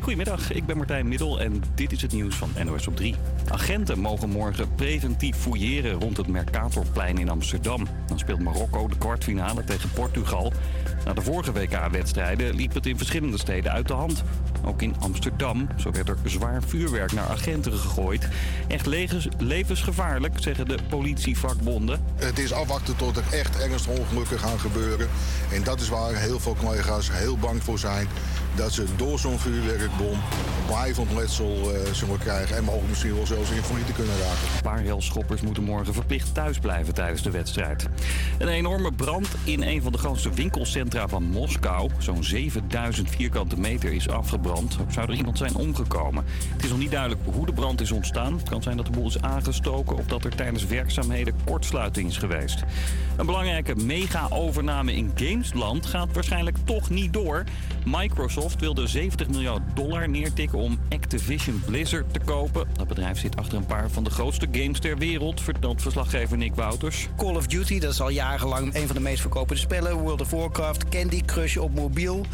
Goedemiddag, ik ben Martijn Middel en dit is het nieuws van NOS op 3. Agenten mogen morgen preventief fouilleren rond het Mercatorplein in Amsterdam. Dan speelt Marokko de kwartfinale tegen Portugal. Na de vorige WK-wedstrijden liep het in verschillende steden uit de hand. Ook in Amsterdam, zo werd er zwaar vuurwerk naar agenten gegooid. Echt levensgevaarlijk, zeggen de politievakbonden. Het is afwachten tot er echt ernstige ongelukken gaan gebeuren. En dat is waar heel veel collega's heel bang voor zijn. Dat ze door zo'n vuurwerkbom blijvend letsel eh, zullen krijgen. En mogelijk misschien wel zelfs invalide kunnen raken. Een paar helschoppers moeten morgen verplicht thuis blijven tijdens de wedstrijd. Een enorme brand in een van de grootste winkelcentra van Moskou. Zo'n 7000 vierkante meter is afgebrand. Zou er iemand zijn omgekomen. Het is nog niet duidelijk hoe de brand is ontstaan. Het kan zijn dat de boel is aangestoken of dat er tijdens werkzaamheden kortsluiting is geweest. Een belangrijke mega-overname in Gamesland gaat waarschijnlijk toch niet door. Microsoft wilde 70 miljard dollar neertikken om Activision Blizzard te kopen. Dat bedrijf zit achter een paar van de grootste games ter wereld, vertelt verslaggever Nick Wouters. Call of Duty, dat is al jarenlang een van de meest verkopende spellen. World of Warcraft, Candy Crush op mobiel.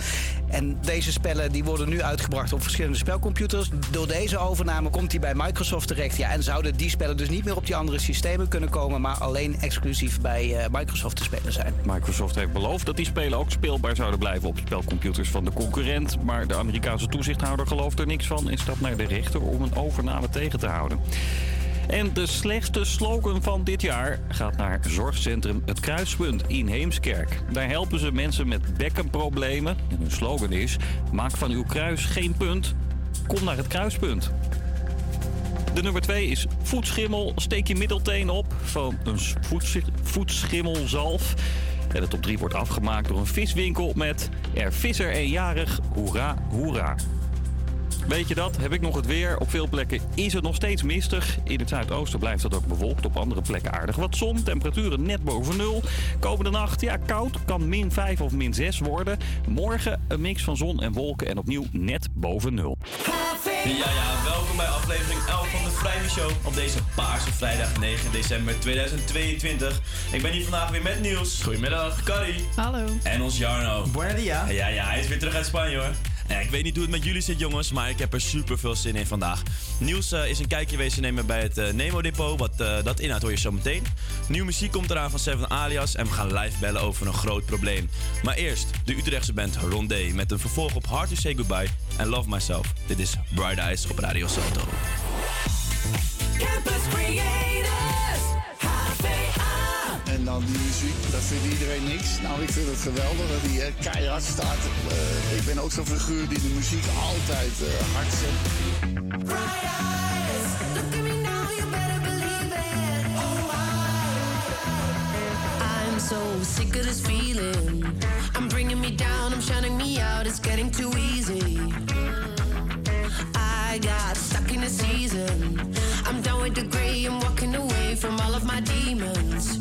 En deze spellen die worden nu uitgebracht op verschillende spelcomputers. Door deze overname komt die bij Microsoft terecht. Ja, en zouden die spellen dus niet meer op die andere systemen kunnen komen, maar alleen exclusief bij eh, Microsoft te spelen zijn. Microsoft heeft beloofd dat die spelen ook speelbaar zouden blijven op spelcomputers van de concurrent. Maar de Amerikaanse toezichthouder gelooft er niks van en stapt naar de rechter om een overname tegen te houden. En de slechtste slogan van dit jaar gaat naar Zorgcentrum Het Kruispunt in Heemskerk. Daar helpen ze mensen met bekkenproblemen. En hun slogan is: Maak van uw kruis geen punt. Kom naar het kruispunt. De nummer 2 is voetschimmel. Steek je middelteen op van een voets- voetschimmelzalf. En de top 3 wordt afgemaakt door een viswinkel met Er visser eenjarig, hoera, hoera. Weet je dat? Heb ik nog het weer. Op veel plekken is het nog steeds mistig. In het zuidoosten blijft het ook bewolkt. Op andere plekken aardig wat zon. Temperaturen net boven nul. Komende nacht, ja, koud. Kan min 5 of min 6 worden. Morgen een mix van zon en wolken en opnieuw net boven nul. Ja, ja, welkom bij aflevering 11 van de Vrijme Show op deze Paarse vrijdag 9 december 2022. Ik ben hier vandaag weer met Niels. Goedemiddag. Carrie. Hallo. En ons Jarno. Buena dia. Ja, ja, hij is weer terug uit Spanje hoor. Ik weet niet hoe het met jullie zit jongens, maar ik heb er super veel zin in vandaag. Niels eh, is een kijkje wezen nemen bij het eh, Nemo Depot. Wat eh, dat inhoudt hoor je zo meteen. Nieuwe muziek komt eraan van Seven Alias en we gaan live bellen over een groot probleem. Maar eerst de Utrechtse band Rondé met een vervolg op Hard to Say Goodbye en Love Myself. Dit is Bright Eyes op Radio Salto. Campus. En dan die muziek, dat vindt iedereen niks. Nou, ik vind het geweldig dat hij eh, keihard staat. Eh, ik ben ook zo'n figuur die de muziek altijd eh, hard zet. So sick of this feeling. I'm bringing me down, I'm shutting me out, it's getting too easy. I got stuck in a season. I'm done with the gray, I'm walking away from all of my demons.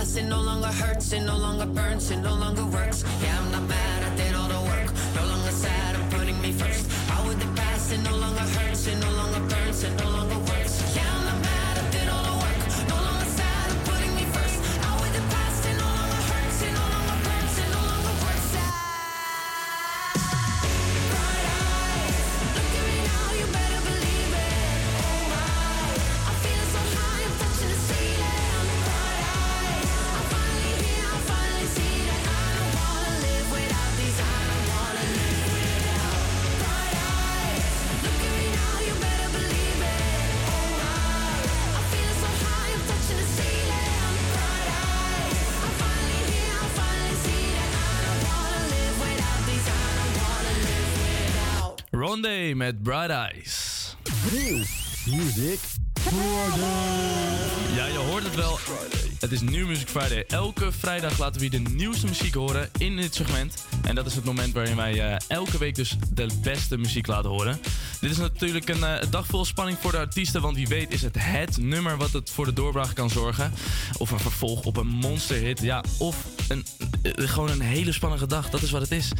Out with the past, it no longer Rondé met Bright Eyes. Music Ja, je hoort het wel. Het is New Music Friday. Elke vrijdag laten we je de nieuwste muziek horen in dit segment. En dat is het moment waarin wij eh, elke week dus de beste muziek laten horen. Dit is natuurlijk een eh, dag vol spanning voor de artiesten. Want wie weet is het het nummer wat het voor de doorbraak kan zorgen. Of een vervolg op een monsterhit. Ja, of een, gewoon een hele spannende dag. Dat is wat het is.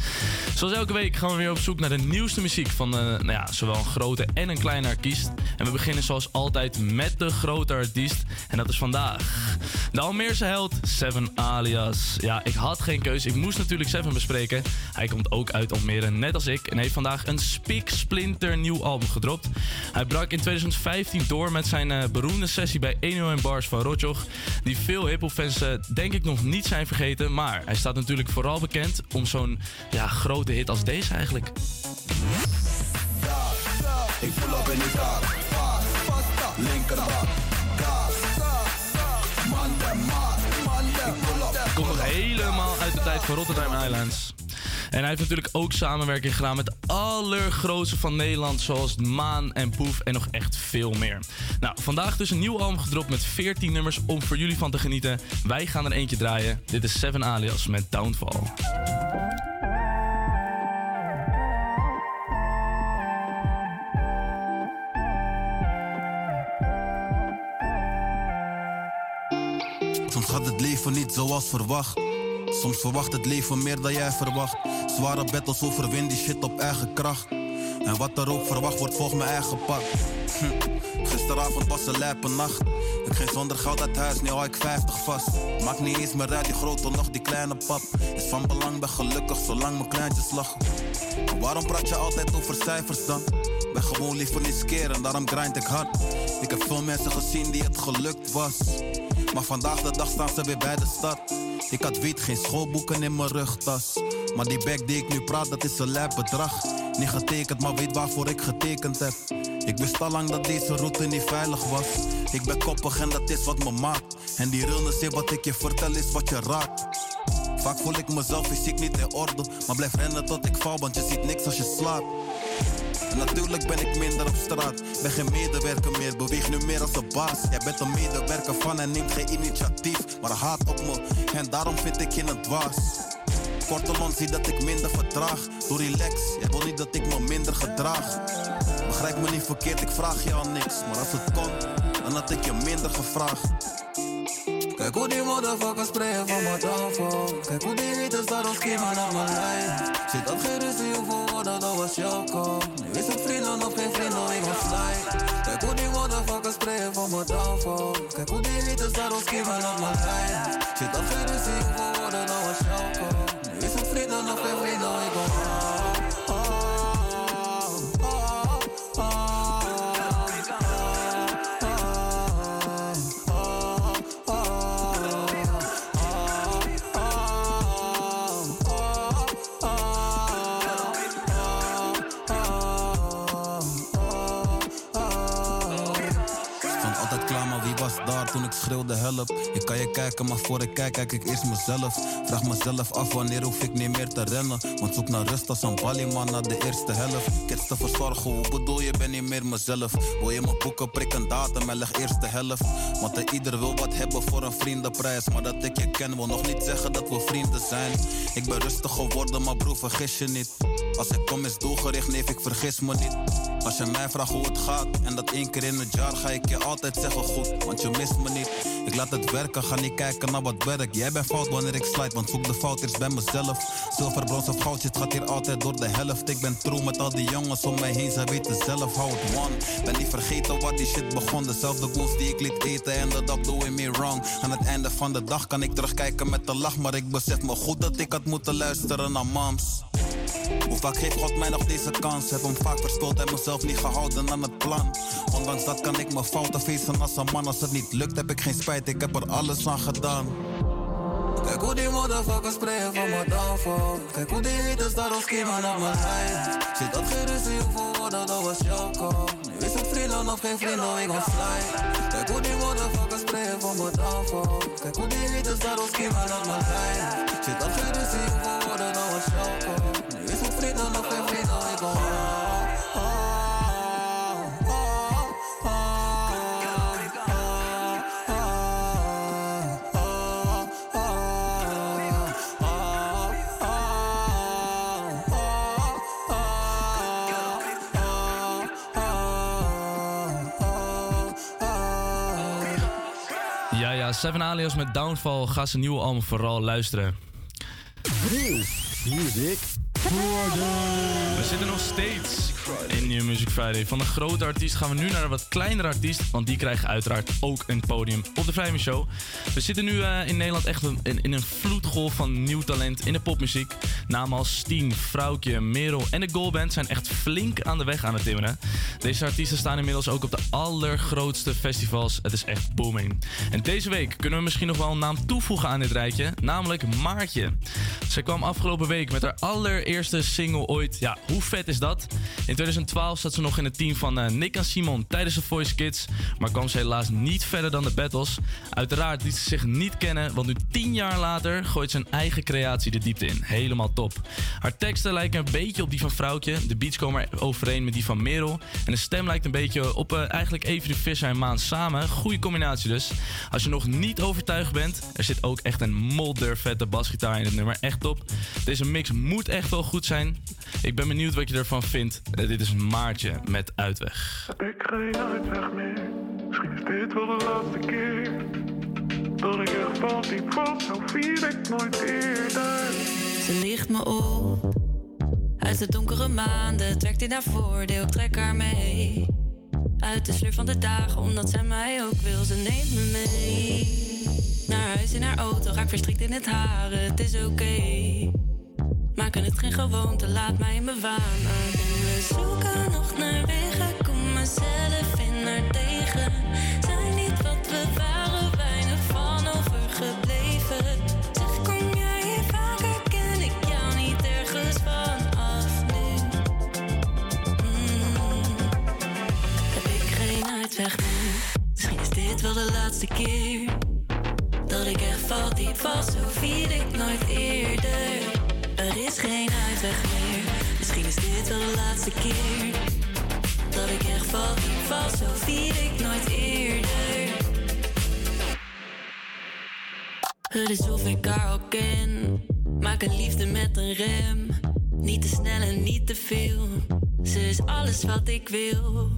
Zoals elke week gaan we weer op zoek naar de nieuwste muziek van eh, nou ja, zowel een grote en een kleine artiest. En we beginnen zoals altijd met de grote artiest. En dat is vandaag de Almeerse held Seven Alias. Ja, ik had geen keuze. Ik moest natuurlijk Seven bespreken. Hij komt ook uit Almere, net als ik. En heeft vandaag een spiksplinter nieuw album gedropt. Hij brak in 2015 door met zijn eh, beroemde sessie bij 101 Bars van Rotjoch. Die veel hiphopfans eh, denk ik nog niet zijn vergeten. Maar hij staat natuurlijk vooral bekend om zo'n ja, grote hit als deze eigenlijk. Ik voel op in kaart. Van Rotterdam Islands. En hij heeft natuurlijk ook samenwerking gedaan met de allergrootste van Nederland, zoals Maan en Poef en nog echt veel meer. Nou, vandaag dus een nieuw album gedropt met 14 nummers om voor jullie van te genieten. Wij gaan er eentje draaien. Dit is Seven Alias met Downfall. Soms gaat het leven niet zoals verwacht. Soms verwacht het leven meer dan jij verwacht. Zware battles overwin die shit op eigen kracht. En wat er ook verwacht wordt, volgt mijn eigen pad. Hm. Gisteravond was een lijpe nacht. Ik ging zonder geld uit huis, nu hou ik 50 vast. Maakt niet eens meer uit, die grote nog die kleine pap. Is van belang, ben gelukkig zolang mijn kleintjes lachen. Waarom praat je altijd over cijfers dan? Ben gewoon liever niet skeren, daarom grind ik hard. Ik heb veel mensen gezien die het gelukt was. Maar vandaag de dag staan ze weer bij de stad. Ik had wiet, geen schoolboeken in mijn rugtas. Maar die bag die ik nu praat, dat is een lijp bedrag. Niet getekend, maar weet waarvoor ik getekend heb. Ik wist al lang dat deze route niet veilig was. Ik ben koppig en dat is wat me maakt. En die realness wat ik je vertel is wat je raakt. Vaak voel ik mezelf fysiek niet in orde. Maar blijf rennen tot ik val, want je ziet niks als je slaapt. Natuurlijk ben ik minder op straat. Ben geen medewerker meer, beweeg nu meer als een baas. Jij bent een medewerker van en neemt geen initiatief. Maar haat op me, en daarom vind ik je een dwaas. Kortom, zie dat ik minder vertraag. Doe relax, jij wil niet dat ik me minder gedraag. Begrijp me niet verkeerd, ik vraag je al niks. Maar als het kon, dan had ik je minder gevraagd. Kijk hoe die motherfuckers sprayen van mijn downfall Kijk hoe die haters daarom schiemen naar mijn lijn Zit dat geen ruzie hoeveel woorden, dat was jouw call Nu is het vrienden of geen vrienden, ik was slide Kijk hoe die motherfuckers sprayen van mijn downfall Kijk hoe die haters daarom schiemen naar mijn lijn Zit dat geen ruzie hoeveel woorden, dat was jouw call Nu is het vrienden of geen vrienden, ik was oh, schreeuwde help? Ik kan je kijken, maar voor ik kijk, kijk ik eerst mezelf. Vraag mezelf af wanneer hoef ik niet meer te rennen. Want zoek naar rust als een ballyman na de eerste helft. Kids te verzorgen, hoe bedoel je, ben niet meer mezelf? Wil je mijn boeken, prik een datum en leg eerst de helft. Want de ieder wil wat hebben voor een vriendenprijs. Maar dat ik je ken, wil nog niet zeggen dat we vrienden zijn. Ik ben rustig geworden, maar broer, vergis je niet. Als ik kom is doelgericht, neef ik vergis me niet. Als je mij vraagt hoe het gaat en dat één keer in het jaar ga ik je altijd zeggen goed, want je mist me niet. Ik laat het werken, ga niet kijken naar wat werkt. Jij bent fout wanneer ik slide, want zoek de fout eerst bij mezelf. Zilver, brons of goud, het gaat hier altijd door de helft. Ik ben true met al die jongens om mij heen, ze weten zelf how it won. Ben niet vergeten wat die shit begon, dezelfde goals die ik liet eten en dat up doing me wrong. Aan het einde van de dag kan ik terugkijken met de lach, maar ik besef me goed dat ik had moeten luisteren naar mams. Hoe vaak geeft God mij nog deze kans? Heb hem vaak verstoord en mezelf niet gehouden aan het plan. Ondanks dat kan ik mijn fouten feesten als een man. Als het niet lukt, heb ik geen spijt, ik heb er alles aan gedaan. Kijk hoe die motherfuckers sprayen van mijn downfall. Kijk hoe die haters daar ons schema naar mijn. Zit dat geen ruzie voor woorden, dat was jouw call. Nu is het vrienden of geen vrienden, ik was slide. Kijk hoe die motherfuckers sprayen van mijn downfall. Kijk hoe die haters daar ons schema naar mijn. Zit dat geen ruzie voor woorden, dat was jouw call. Is het vrienden of geen vrienden, ik was Ja, ja, Seven Alias met Downfall. Ga zijn nieuwe album vooral luisteren. Music We zitten nog steeds in New Music Friday. Van een grote artiest gaan we nu naar een wat kleinere artiest. Want die krijgen uiteraard ook een podium op de Vrijme Show. We zitten nu eh, in Nederland echt in, in een vloedgolf van nieuw talent in de popmuziek. Namen als Steen, Vrouwtje, Merel en de Goalband zijn echt flink aan de weg aan het timmeren. Deze artiesten staan inmiddels ook op de allergrootste festivals. Het is echt booming. En deze week kunnen we misschien nog wel een naam toevoegen aan dit rijtje. Namelijk Maartje. Zij kwam afgelopen week met haar allereerste single ooit. Ja, hoe vet is dat? 2012 zat ze nog in het team van eh, Nick en Simon tijdens de Voice Kids. Maar kwam ze helaas niet verder dan de battles. Uiteraard liet ze zich niet kennen, want nu tien jaar later gooit ze een eigen creatie de diepte in. Helemaal top. Haar teksten lijken een beetje op die van Vrouwtje. De beats komen er overeen met die van Merel. En de stem lijkt een beetje op eh, eigenlijk even de Visser en Maan samen. Goede combinatie dus. Als je nog niet overtuigd bent, er zit ook echt een moddervette basgitaar in het nummer. Echt top. Deze mix moet echt wel goed zijn. Ik ben benieuwd wat je ervan vindt. Dit is Maartje met Uitweg. Ik geen uitweg meer. Misschien is dit wel de laatste keer. Dat ik echt van diep vast, zo vier ik nooit eerder. Ze ligt me op. Uit de donkere maanden trekt hij naar voordeel, trek haar mee. Uit de sleur van de dagen, omdat zij mij ook wil, ze neemt me mee. Naar huis in haar auto, ga ik verstrikt in het haar, het is oké. Maken het geen gewoonte, laat mij in mijn. En we zoeken nog naar wegen, kom mezelf in haar tegen. Zijn niet wat we waren, weinig van overgebleven. Zeg, kom jij hier vaker, ken ik jou niet ergens vanaf nu. Mm. Heb ik geen uitweg meer, misschien is dit wel de laatste keer. Dat ik echt val diep vast, zo vier ik nooit eerder. Er is geen uitweg meer, misschien is dit wel de laatste keer. Dat ik echt val vast, zo vier ik nooit eerder. Het is of ik haar al ken. Maak een liefde met een rem. Niet te snel en niet te veel. Ze is alles wat ik wil.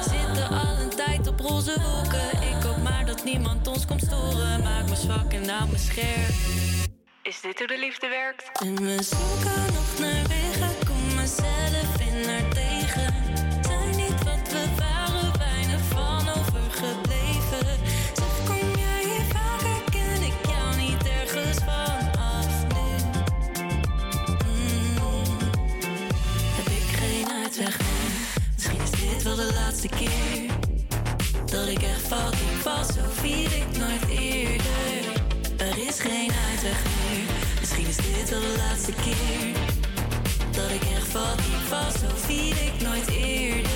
Zitten al een tijd op roze wolken. Ik hoop maar dat niemand ons komt storen. Maak me zwak en hou me scherp. Is dit hoe de liefde werkt? En we zoeken nog naar wegen. Kom mezelf in haar tegen. Zijn niet wat we waren, weinig van overgebleven. Zeg, kom jij hier vaker? Ken ik jou niet ergens vanaf nu? Mm. Heb ik geen uitweg meer? Misschien is dit wel de laatste keer. Dat ik echt val diep vast, zo vier ik nooit eerder. Er is geen uitweg meer. Is dit de laatste keer. Dat ik echt val diep vast, zo vier ik nooit eerder.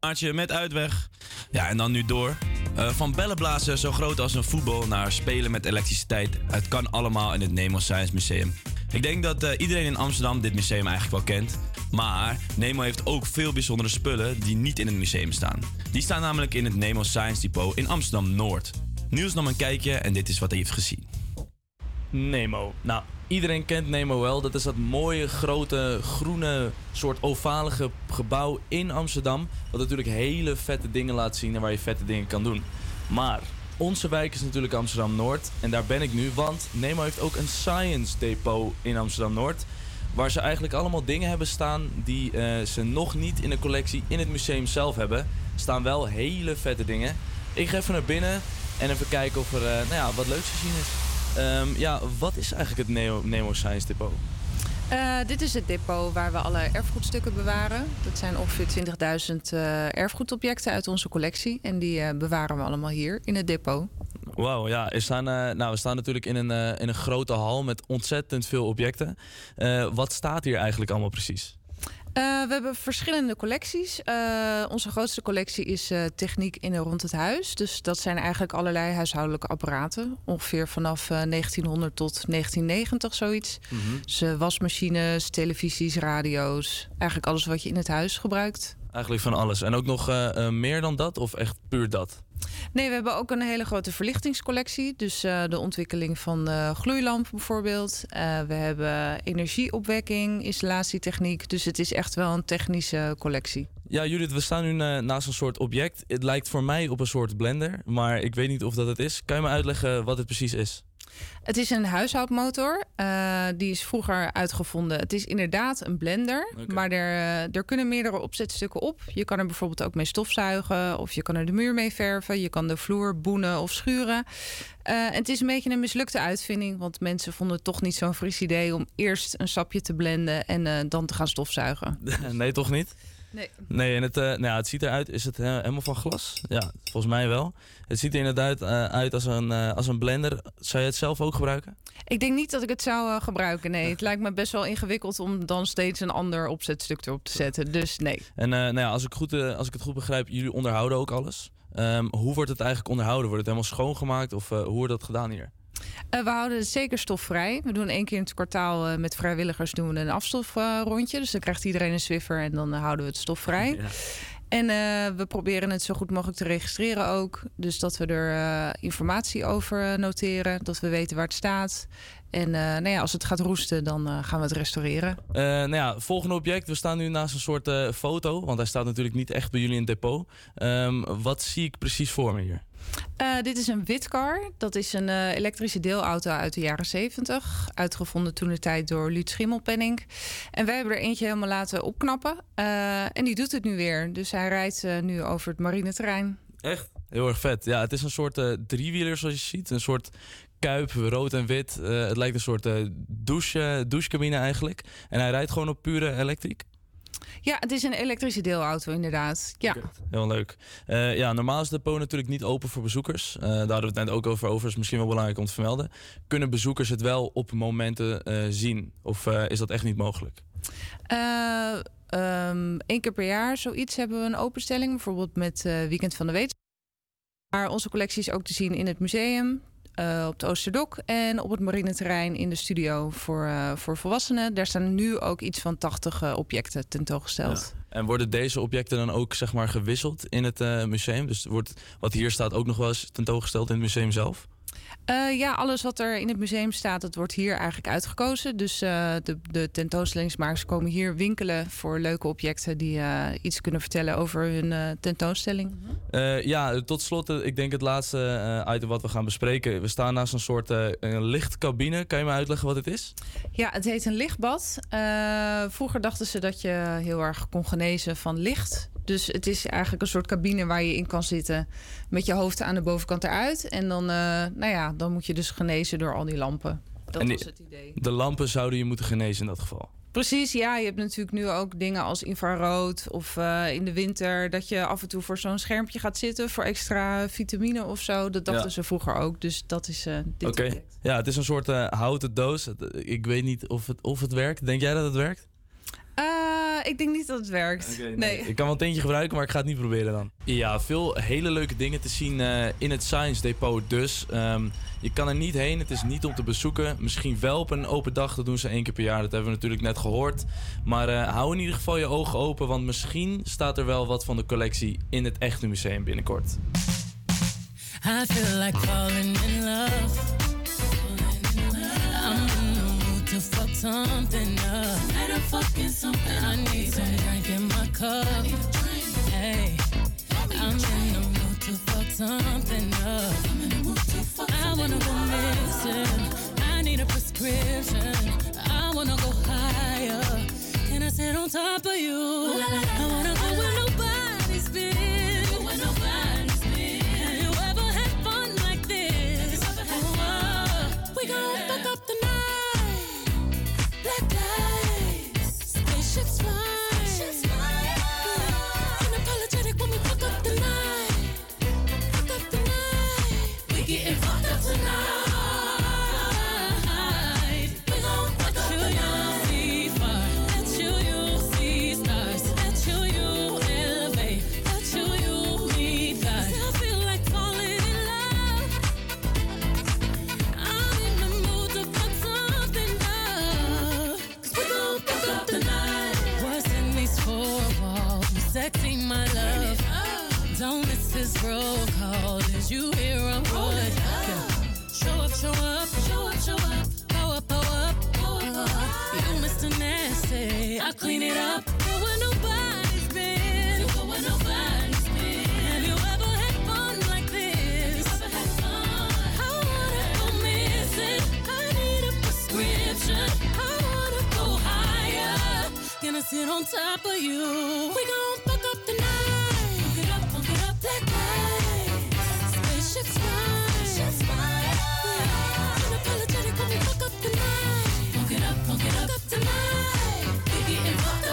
Maartje met uitweg. Ja, en dan nu door. Eh, van bellenblazen zo groot als een voetbal naar spelen met elektriciteit. Het kan allemaal in het Nemo Science Museum. Ik denk dat eh, iedereen in Amsterdam dit museum eigenlijk wel kent. Maar Nemo heeft ook veel bijzondere spullen die niet in het museum staan. Die staan namelijk in het Nemo Science Depot in Amsterdam Noord. Niels nam een kijkje en dit is wat hij heeft gezien. Nemo. Nou, iedereen kent Nemo wel. Dat is dat mooie, grote, groene, soort ovalige gebouw in Amsterdam. Wat natuurlijk hele vette dingen laat zien en waar je vette dingen kan doen. Maar onze wijk is natuurlijk Amsterdam Noord. En daar ben ik nu, want Nemo heeft ook een Science Depot in Amsterdam Noord. Waar ze eigenlijk allemaal dingen hebben staan die eh, ze nog niet in de collectie in het museum zelf hebben. Staan wel hele vette dingen. Ik ga even naar binnen en even kijken of er eh, nou ja, wat leuks te zien is. Ehm, ja, wat is eigenlijk het Nemo, Nemo Science Depot? Eh, dit is het depot waar we alle erfgoedstukken bewaren. Dat zijn ongeveer 20.000 eh, erfgoedobjecten uit onze collectie. En die eh, bewaren we allemaal hier in het depot. Wauw, ja. We staan, nou, we staan natuurlijk in een, in een grote hal met ontzettend veel objecten. Wat staat hier eigenlijk allemaal precies? Eh, we hebben verschillende collecties. Eh, onze grootste collectie is eh, techniek in en rond het huis. Dus dat zijn eigenlijk allerlei huishoudelijke apparaten. Ongeveer vanaf eh, 1900 tot 1990 zoiets. Dus eh, wasmachines, televisies, radio's. Eigenlijk alles wat je in het huis gebruikt. Eigenlijk van alles. En ook nog meer dan dat of echt puur dat? Nee, we hebben ook een hele grote verlichtingscollectie. Dus eh, de ontwikkeling van eh gloeilampen bijvoorbeeld. Eh, we hebben energieopwekking, installatietechniek. Dus het is echt wel een technische collectie. Ja, Judith, we staan nu naast een soort object. Het lijkt voor mij op een soort blender, maar ik weet niet of dat het is. Kan je me uitleggen wat het precies is? Het is een huishoudmotor. eh, die is vroeger uitgevonden. Het is inderdaad een blender. Maar er, eh, er kunnen meerdere opzetstukken op. Je kan er bijvoorbeeld ook mee stofzuigen. Of je kan er de muur mee verven. Je kan de vloer boenen of schuren. Eh, en het is een beetje een mislukte uitvinding. Want mensen vonden het toch niet zo'n fris idee... om eerst een sapje te blenden en dan te gaan stofzuigen. nee, toch niet? Nee. Nee, en het, eh, nou ja, het ziet eruit. Is het eh, helemaal van glas? Ja, volgens mij wel. Het ziet er inderdaad eh, uit als een, als een blender. Zou je het zelf ook gebruiken? Ik denk niet dat ik het zou gebruiken. Nee, het lijkt me best wel ingewikkeld om dan steeds een ander opzetstuk erop te zetten. Dus nee. En nou ja, als, ik goed, als ik het goed begrijp, jullie onderhouden ook alles. Ehm, hoe wordt het eigenlijk onderhouden? Wordt het helemaal schoongemaakt of hoe wordt dat gedaan hier? Eh, we houden het zeker stofvrij. We doen één keer in het kwartaal eh, met vrijwilligers doen we een afstofrondje. dus dan krijgt iedereen een Swiffer en dan eh, houden we het stofvrij. En eh, we proberen het zo goed mogelijk te registreren ook. Dus dat we er informatie over noteren. Dat we weten waar het staat. En eh, nou ja, als het gaat roesten, dan gaan we het restaureren. Eh, nou ja, volgende object. We staan nu naast een soort foto. Want hij staat natuurlijk niet echt bij jullie in het depot. Ehm, wat zie ik precies voor me hier? Eh, dit is een Witcar. Dat is een eh, elektrische deelauto uit de jaren 70. Uitgevonden toen de tijd door Luut Schimmelpenning. En wij hebben er eentje helemaal laten opknappen. Eh, en die doet het nu weer. Dus hij rijdt nu over het marineterrein. Echt? Heel erg vet. Ja, het is een soort driewieler zoals je ziet. Een soort kuip, rood en wit. Het lijkt een soort douche, douchecabine eigenlijk. En hij rijdt gewoon op pure elektriek. Ja, het is een elektrische deelauto inderdaad. Ja. Heel leuk. Eh, ja, normaal is de depot natuurlijk niet open voor bezoekers. Eh, daar hadden we het net ook over. Over is misschien wel belangrijk om te vermelden. Kunnen bezoekers het wel op momenten eh, zien? Of is dat echt niet mogelijk? Eh, ehm, Eén keer per jaar zoiets hebben we een openstelling. Bijvoorbeeld met Weekend van de Wetenschap. Maar onze collectie is ook te zien in het museum. Eh, op de Oosterdok en op het marineterrein in de studio voor, eh, voor volwassenen. Daar staan nu ook iets van 80 eh, objecten tentoongesteld. En worden deze objecten dan ook zeg maar gewisseld in het museum? Dus wordt wat hier staat ook nog wel eens tentoongesteld in het museum zelf? Eh, ja, alles wat er in het museum staat, dat wordt hier eigenlijk uitgekozen. Dus eh, de, de tentoonstellingsmakers komen hier winkelen voor leuke objecten die eh, iets kunnen vertellen over hun tentoonstelling. Eh, ja, tot slot, ik denk het laatste item wat we gaan bespreken. We staan naast een soort een lichtcabine. Kan je me uitleggen wat het is? Ja, het heet een lichtbad. Vroeger dachten ze dat je heel erg kon genezen van licht. Dus het is eigenlijk een soort cabine waar je in kan zitten met je hoofd aan de bovenkant eruit. En dan, eh, nou ja, dan moet je dus genezen door al die lampen. Dat En was het idee. De lampen zouden je moeten genezen in dat geval. Precies, ja. Je hebt natuurlijk nu ook dingen als infrarood of eh, in de winter dat je af en toe voor zo'n schermpje gaat zitten voor extra vitamine of zo. Dat dachten Ja. ze vroeger ook. Dus dat is eh dit. Ja, het is een soort houten doos. Ik weet niet of het, of het werkt. Denk jij dat het werkt? Eh, ik denk niet dat het werkt. nee. Ik kan wel een tintje gebruiken, maar ik ga het niet proberen dan. Ja, veel hele leuke dingen te zien eh, in het Science Depot dus. Ehm, je kan er niet heen, het is niet om te bezoeken. Misschien wel op een open dag, dat doen ze één keer per jaar. Dat hebben we natuurlijk net gehoord. Maar eh, hou in ieder geval je ogen open, want misschien staat er wel wat van de collectie in het echte museum binnenkort. I feel like falling in love. Something up. Better fucking something. I need some drink in my cup. Hey, I'm in the mood to fuck something up. I wanna go missing. I need a prescription. I wanna go higher. Can I sit on top of you? I wanna go where you here on board? Yeah. Show up, show up, show up, show up. Go up, go up, up. You Mr. Nasty. I clean it up. Go where nobody's been. Go where nobody's been. Have you ever had fun like this? I wanna go missing. I need a prescription. I wanna go higher. Gonna sit on top of you. We gon'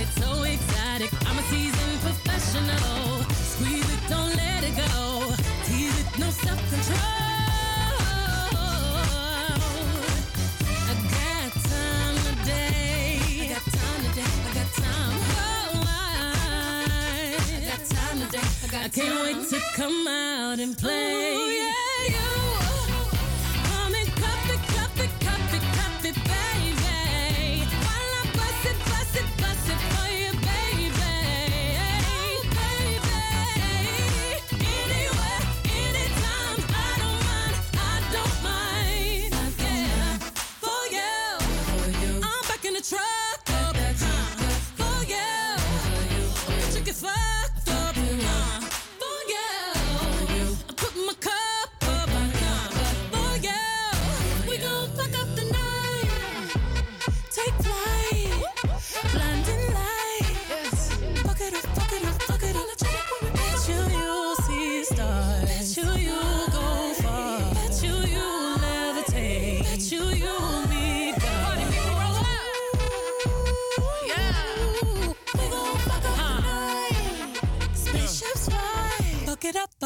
it so exotic. I'm a seasoned professional. Squeeze it, don't let it go. Tease it, no self control. I got time today. I got time today. I got time. Oh, I, got time today. I, got I can't wait to come out and play.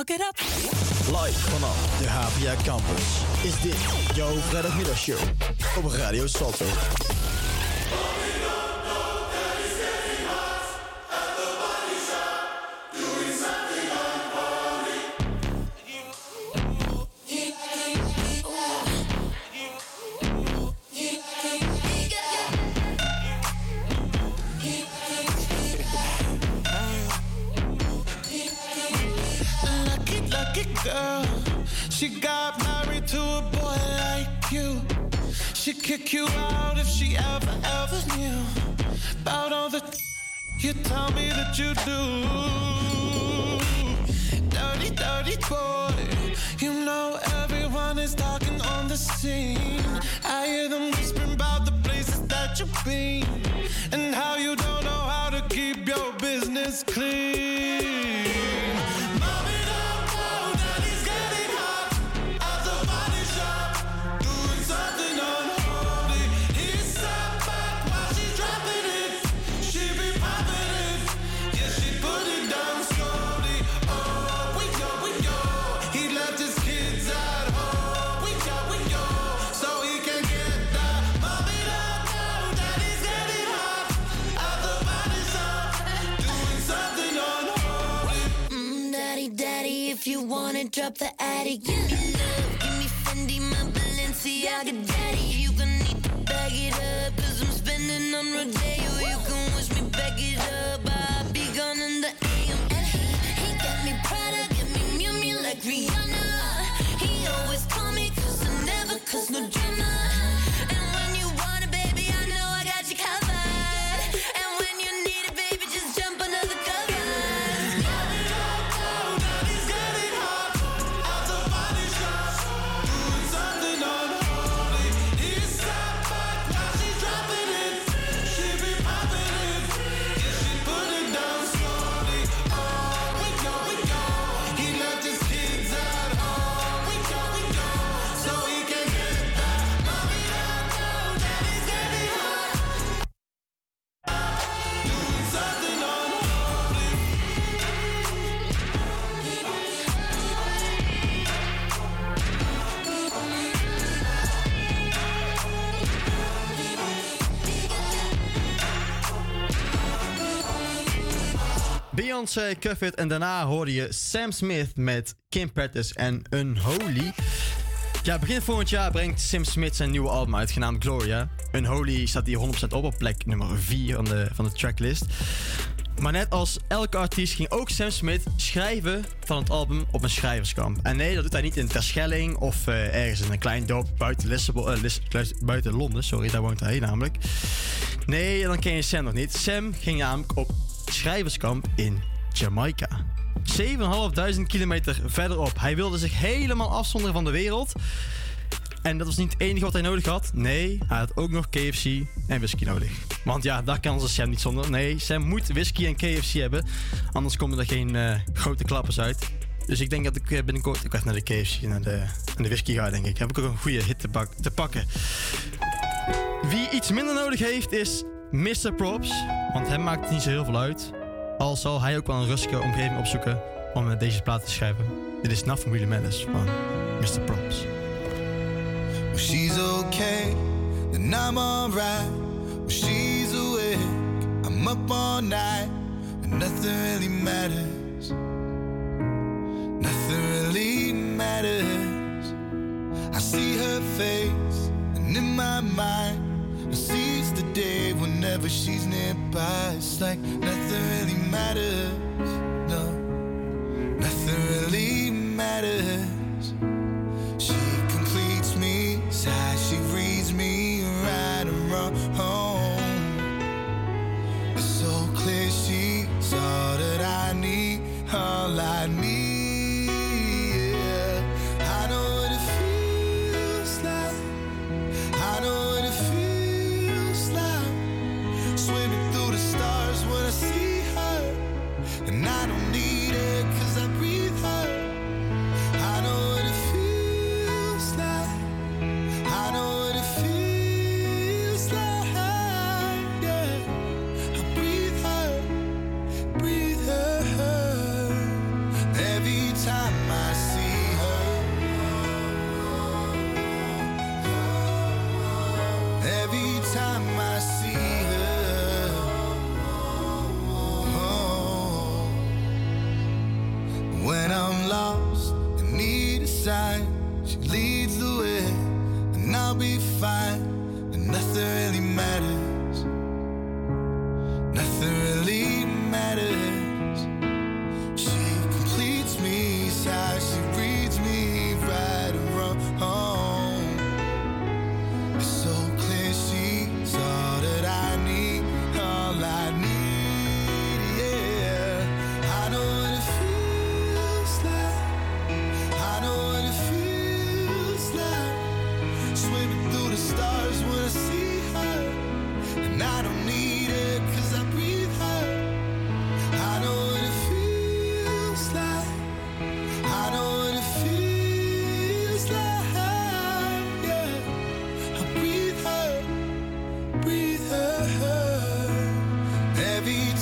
Live vanaf de HVA Campus is dit jouw vrijdagmiddagshow op Radio Salto. Beyoncé, Cuff It en daarna hoorde je Sam Smith met Kim Petras en Unholy. Ja, begin volgend jaar brengt Sam Smith zijn nieuwe album uit, genaamd Gloria. Unholy staat hier 100% op op plek nummer 4 van de, van de tracklist. Maar net als elke artiest ging ook Sam Smith schrijven van het album op een schrijverskamp. En nee, dat doet hij niet in Terschelling of eh, ergens in een klein dorp buiten, Lissabon, eh, buiten Londen. Sorry, daar woont hij namelijk. Nee, dan ken je Sam nog niet. Sam ging namelijk op schrijverskamp in Jamaica. 7.500 kilometer verderop. Hij wilde zich helemaal afzonderen van de wereld. En dat was niet het enige wat hij nodig had. Nee, hij had ook nog KFC en whisky nodig. Want ja, daar kan onze Sam niet zonder. Nee, Sam moet whisky en KFC hebben. Anders komen er geen eh, grote klappers uit. Dus ik denk dat ik eh, binnenkort ook echt naar de KFC en naar de, de whisky ga, denk ik. Heb ik ook een goede hit te pakken. Wie iets minder nodig heeft is Mr. Props. Want hem maakt het niet zo heel veel uit. Al zal hij ook wel een rustige omgeving opzoeken om eh, deze plaat te schrijven. Dit is Nothing Really Matters van Mr. Props. She's okay, then I'm alright. She's awake, I'm up all night, and nothing really matters. Nothing really matters. I see her face, and in my mind, Seize the day whenever she's nearby. It's like nothing really matters. No, nothing really matters. She completes me, side she reads me right and wrong.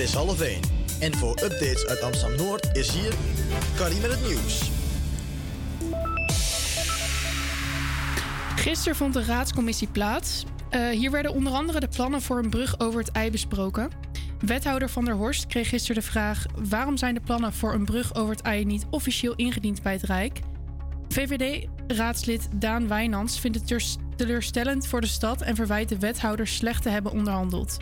is half 1. En voor updates uit Amsterdam Noord is hier Carrie met het nieuws. Gisteren vond de raadscommissie plaats. Eh, hier werden onder andere de plannen voor een brug over het IJ besproken. Wethouder Van der Horst kreeg gisteren de vraag: waarom zijn de plannen voor een brug over het IJ niet officieel ingediend bij het Rijk? VVD-raadslid Daan Wijnands vindt het teleurstellend voor de stad en verwijt de wethouder slecht te hebben onderhandeld.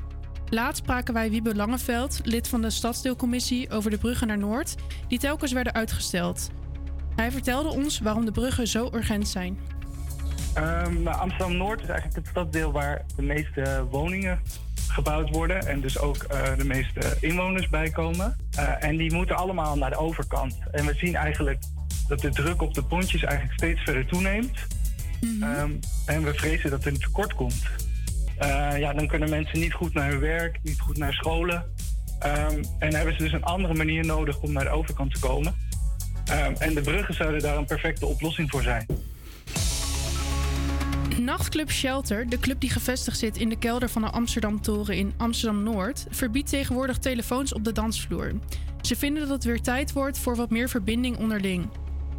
Laatst spraken wij Wiebe Langeveld, lid van de stadsdeelcommissie, over de bruggen naar Noord, die telkens werden uitgesteld. Hij vertelde ons waarom de bruggen zo urgent zijn. Ehm, nou, Amsterdam-Noord is eigenlijk het stadsdeel waar de meeste woningen gebouwd worden. En dus ook eh, de meeste inwoners bijkomen. Eh, en die moeten allemaal naar de overkant. En we zien eigenlijk dat de druk op de pontjes eigenlijk steeds verder toeneemt. Ehm, en we vrezen dat er een tekort komt. Eh, ja, dan kunnen mensen niet goed naar hun werk, niet goed naar scholen. Ehm, en hebben ze dus een andere manier nodig om naar de overkant te komen. Ehm, en de bruggen zouden daar een perfecte oplossing voor zijn. Nachtclub Shelter, de club die gevestigd zit in de kelder van de Amsterdam Toren in Amsterdam Noord, verbiedt tegenwoordig telefoons op de dansvloer. Ze vinden dat het weer tijd wordt voor wat meer verbinding onderling.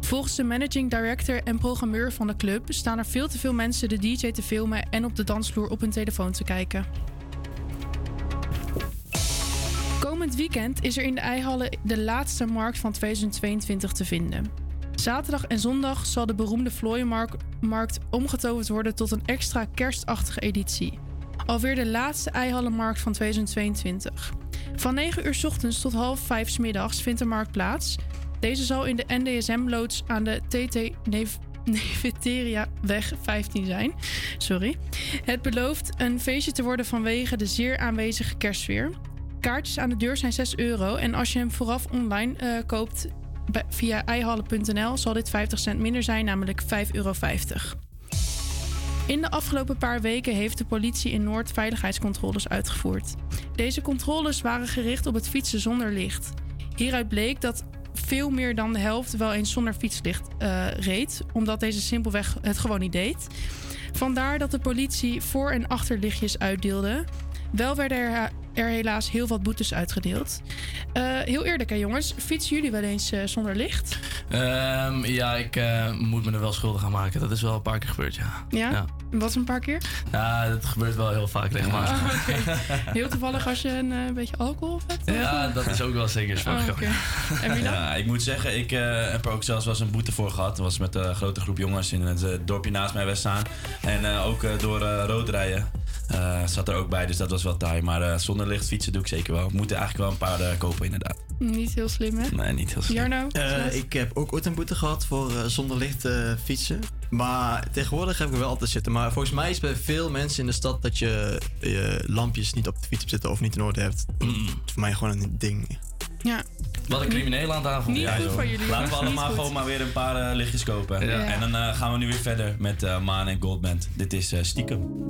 Volgens de managing director en programmeur van de club staan er veel te veel mensen de DJ te filmen en op de dansvloer op hun telefoon te kijken. Komend weekend is er in de Eihallen de laatste markt van 2022 te vinden. Zaterdag en zondag zal de beroemde Vlooienmarkt omgetoverd worden tot een extra kerstachtige editie. Alweer de laatste Eihallenmarkt van 2022. Van 9 uur 's ochtends tot half 5 's middags vindt de markt plaats. Deze zal in de NDSM-loods aan de TT Nev Neveteriaweg 15 zijn. Sorry. Het belooft een feestje te worden vanwege de zeer aanwezige kerstsfeer. Kaartjes aan de deur zijn 6 euro en als je hem vooraf online eh, koopt via eihallen.nl zal dit 50 cent minder zijn, namelijk 5,50 euro. In de afgelopen paar weken heeft de politie in Noord veiligheidscontroles uitgevoerd. Deze controles waren gericht op het fietsen zonder licht. Hieruit bleek dat veel meer dan de helft wel eens zonder fietslicht eh, reed, omdat deze simpelweg het gewoon niet deed. Vandaar dat de politie voor- en achterlichtjes uitdeelde. Wel werden er, er helaas heel wat boetes uitgedeeld. Eh, heel eerlijk hè jongens, fietsen jullie wel eens eh, zonder licht? Ehm, ja, ik eh, moet me er wel schuldig aan maken. Dat is wel een paar keer gebeurd, ja. Ja? Wat een paar keer? Ja, dat gebeurt wel heel vaak regelmatig. Oh, oké. Heel toevallig als je een beetje alcohol hebt? Ja, dat is ook wel zeker Oh, voorgekomen. oké. En wie dan? Ja, ik moet zeggen, ik eh, heb er ook zelfs wel eens een boete voor gehad. Dat was met een grote groep jongens in het dorpje naast mij Westzaan. En eh, ook door eh, rood rijden eh, zat er ook bij, dus dat was wel taai. Maar eh, zonder licht fietsen doe ik zeker wel. We moeten eigenlijk wel een paar eh, kopen, inderdaad. Niet heel slim hè? Nee, niet heel slim. Jarno? Eh, ik heb ook ooit een boete gehad voor zonder licht eh, fietsen. Maar tegenwoordig heb ik er wel altijd zitten. Maar volgens mij is bij veel mensen in de stad dat je je lampjes niet op de fiets hebt zitten of niet in orde hebt. Dat is voor mij gewoon een ding. Ja. Wat een crimineel aan tafel. Niet goed van jullie, Laten we allemaal gewoon maar weer een paar lichtjes kopen. Ja. En dan eh, gaan we nu weer verder met eh, Maan en Goldband. Dit is eh, Stiekem.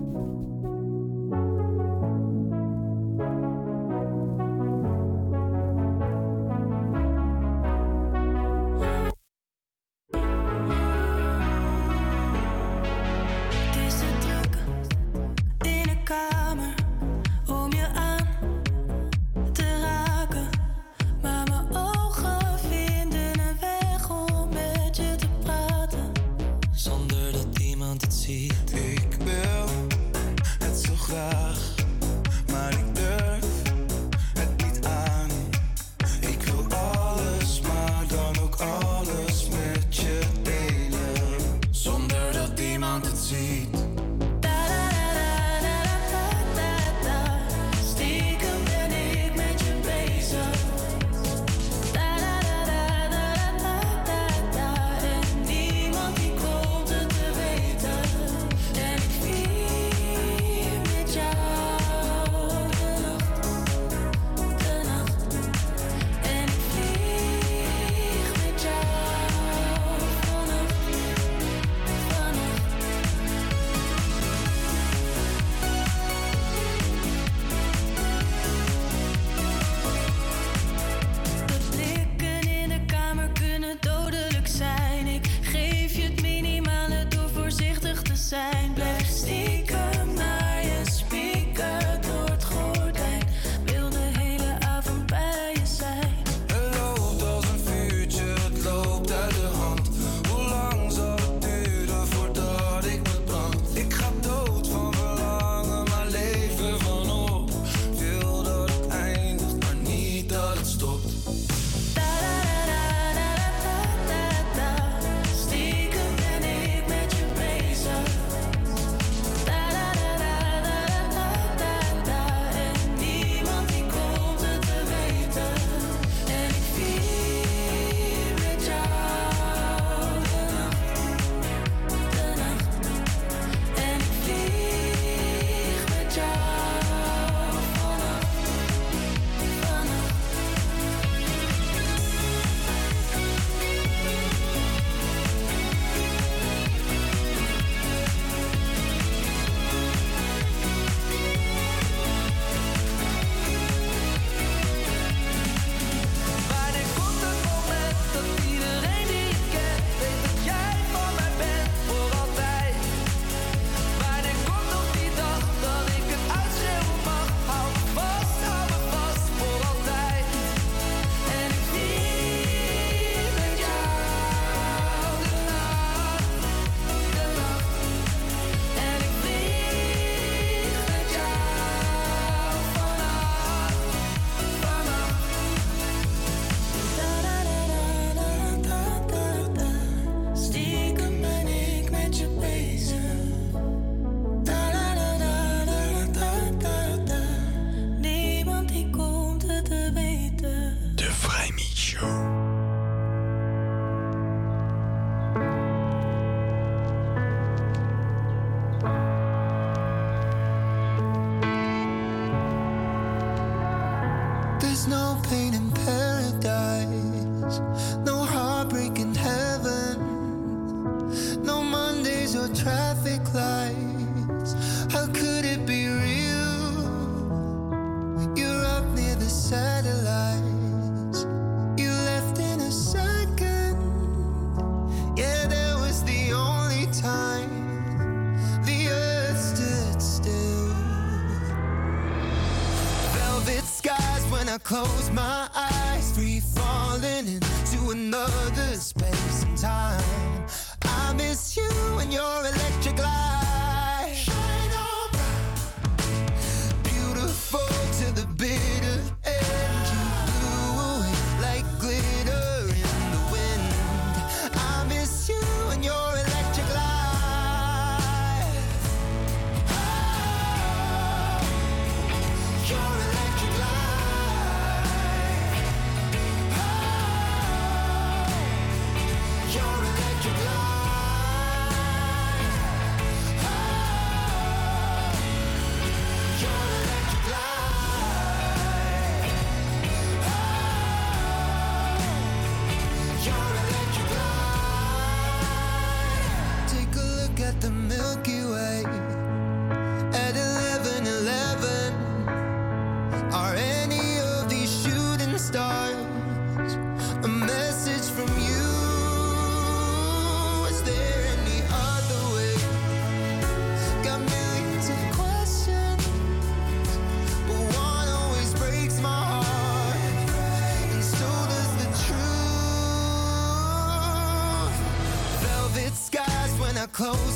Close